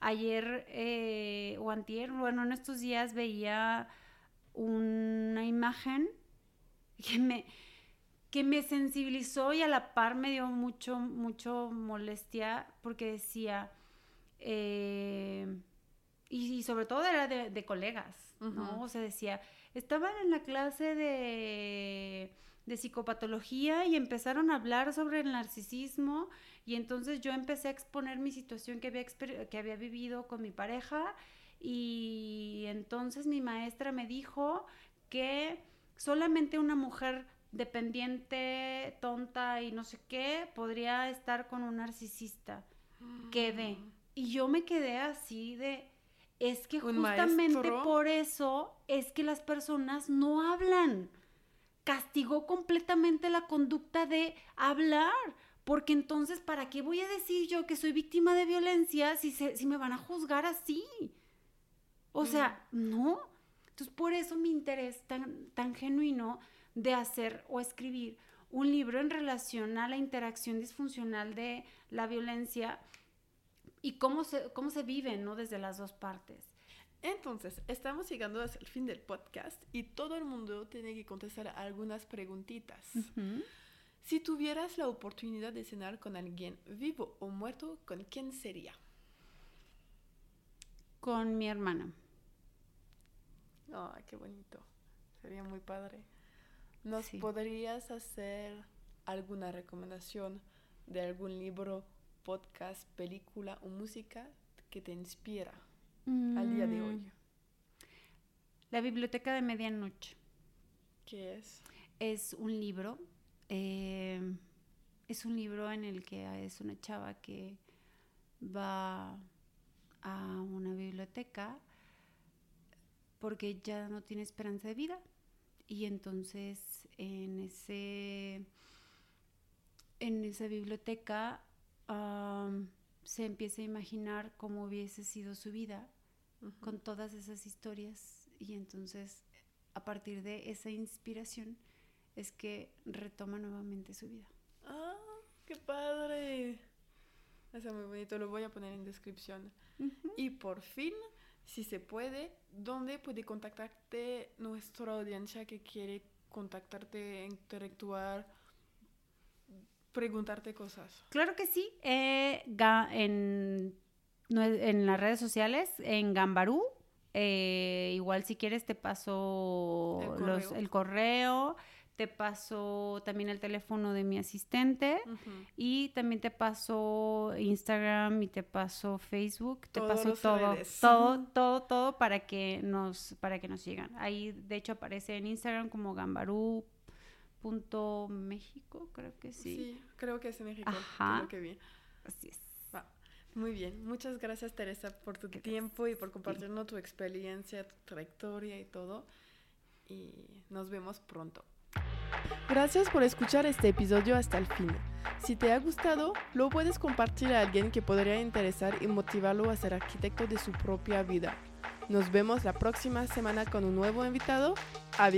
Speaker 2: Ayer eh, o antier, bueno, en estos días veía una imagen que me, que me sensibilizó y a la par me dio mucho, mucho molestia porque decía, eh, y, sobre todo era de, colegas, ¿no? O sea, decía, estaban en la clase de, de psicopatología y empezaron a hablar sobre el narcisismo y entonces yo empecé a exponer mi situación que había, que había vivido con mi pareja y entonces mi maestra me dijo que solamente una mujer dependiente, tonta y no sé qué, podría estar con un narcisista. Quedé. Y yo me quedé así de, es que justamente por eso es que las personas no hablan. Castigó completamente la conducta de hablar. Porque entonces, ¿para qué voy a decir yo que soy víctima de violencia si, si me van a juzgar así? O sea, mm. no. Entonces, por eso mi interés tan, tan genuino de hacer o escribir un libro en relación a la interacción disfuncional de la violencia y cómo se, cómo se vive, ¿no? Desde las dos partes.
Speaker 1: Entonces, estamos llegando al fin del podcast y todo el mundo tiene que contestar algunas preguntitas. Si tuvieras la oportunidad de cenar con alguien vivo o muerto, ¿con quién sería?
Speaker 2: Con mi hermana.
Speaker 1: Ay, qué bonito. Sería muy padre. ¿Nos podrías hacer alguna recomendación de algún libro, podcast, película o música que te inspira al día de hoy? Mm.
Speaker 2: La Biblioteca de Medianoche.
Speaker 1: ¿Qué es?
Speaker 2: Es un libro. Eh, es un libro en el que es una chava que va a una biblioteca porque ya no tiene esperanza de vida y entonces en ese en esa biblioteca se empieza a imaginar cómo hubiese sido su vida con todas esas historias y entonces a partir de esa inspiración es que retoma nuevamente su vida.
Speaker 1: ¡Ah! ¡Qué padre! Eso es muy bonito, lo voy a poner en descripción. Y por fin si se puede, ¿dónde puede contactarte nuestra audiencia que quiere contactarte, interactuar, preguntarte cosas?
Speaker 2: Claro que sí. Eh, en, en, las redes sociales, en Gambarú. Eh, igual si quieres te paso el correo te paso también el teléfono de mi asistente y también te paso Instagram y te paso Facebook, te paso todo, todo, todo, todo para que nos para que nos sigan. Ahí de hecho aparece en Instagram como gambarú.méxico, creo que sí.
Speaker 1: Sí, creo que es en México, Ajá. que bien.
Speaker 2: Así es.
Speaker 1: Muy bien, muchas gracias Teresa por tu tiempo y por compartirnos tu experiencia, tu trayectoria y todo. Y nos vemos pronto. Gracias por escuchar este episodio hasta el fin. Si te ha gustado, lo puedes compartir a alguien que podría interesar y motivarlo a ser arquitecto de su propia vida. Nos vemos la próxima semana con un nuevo invitado. ¡A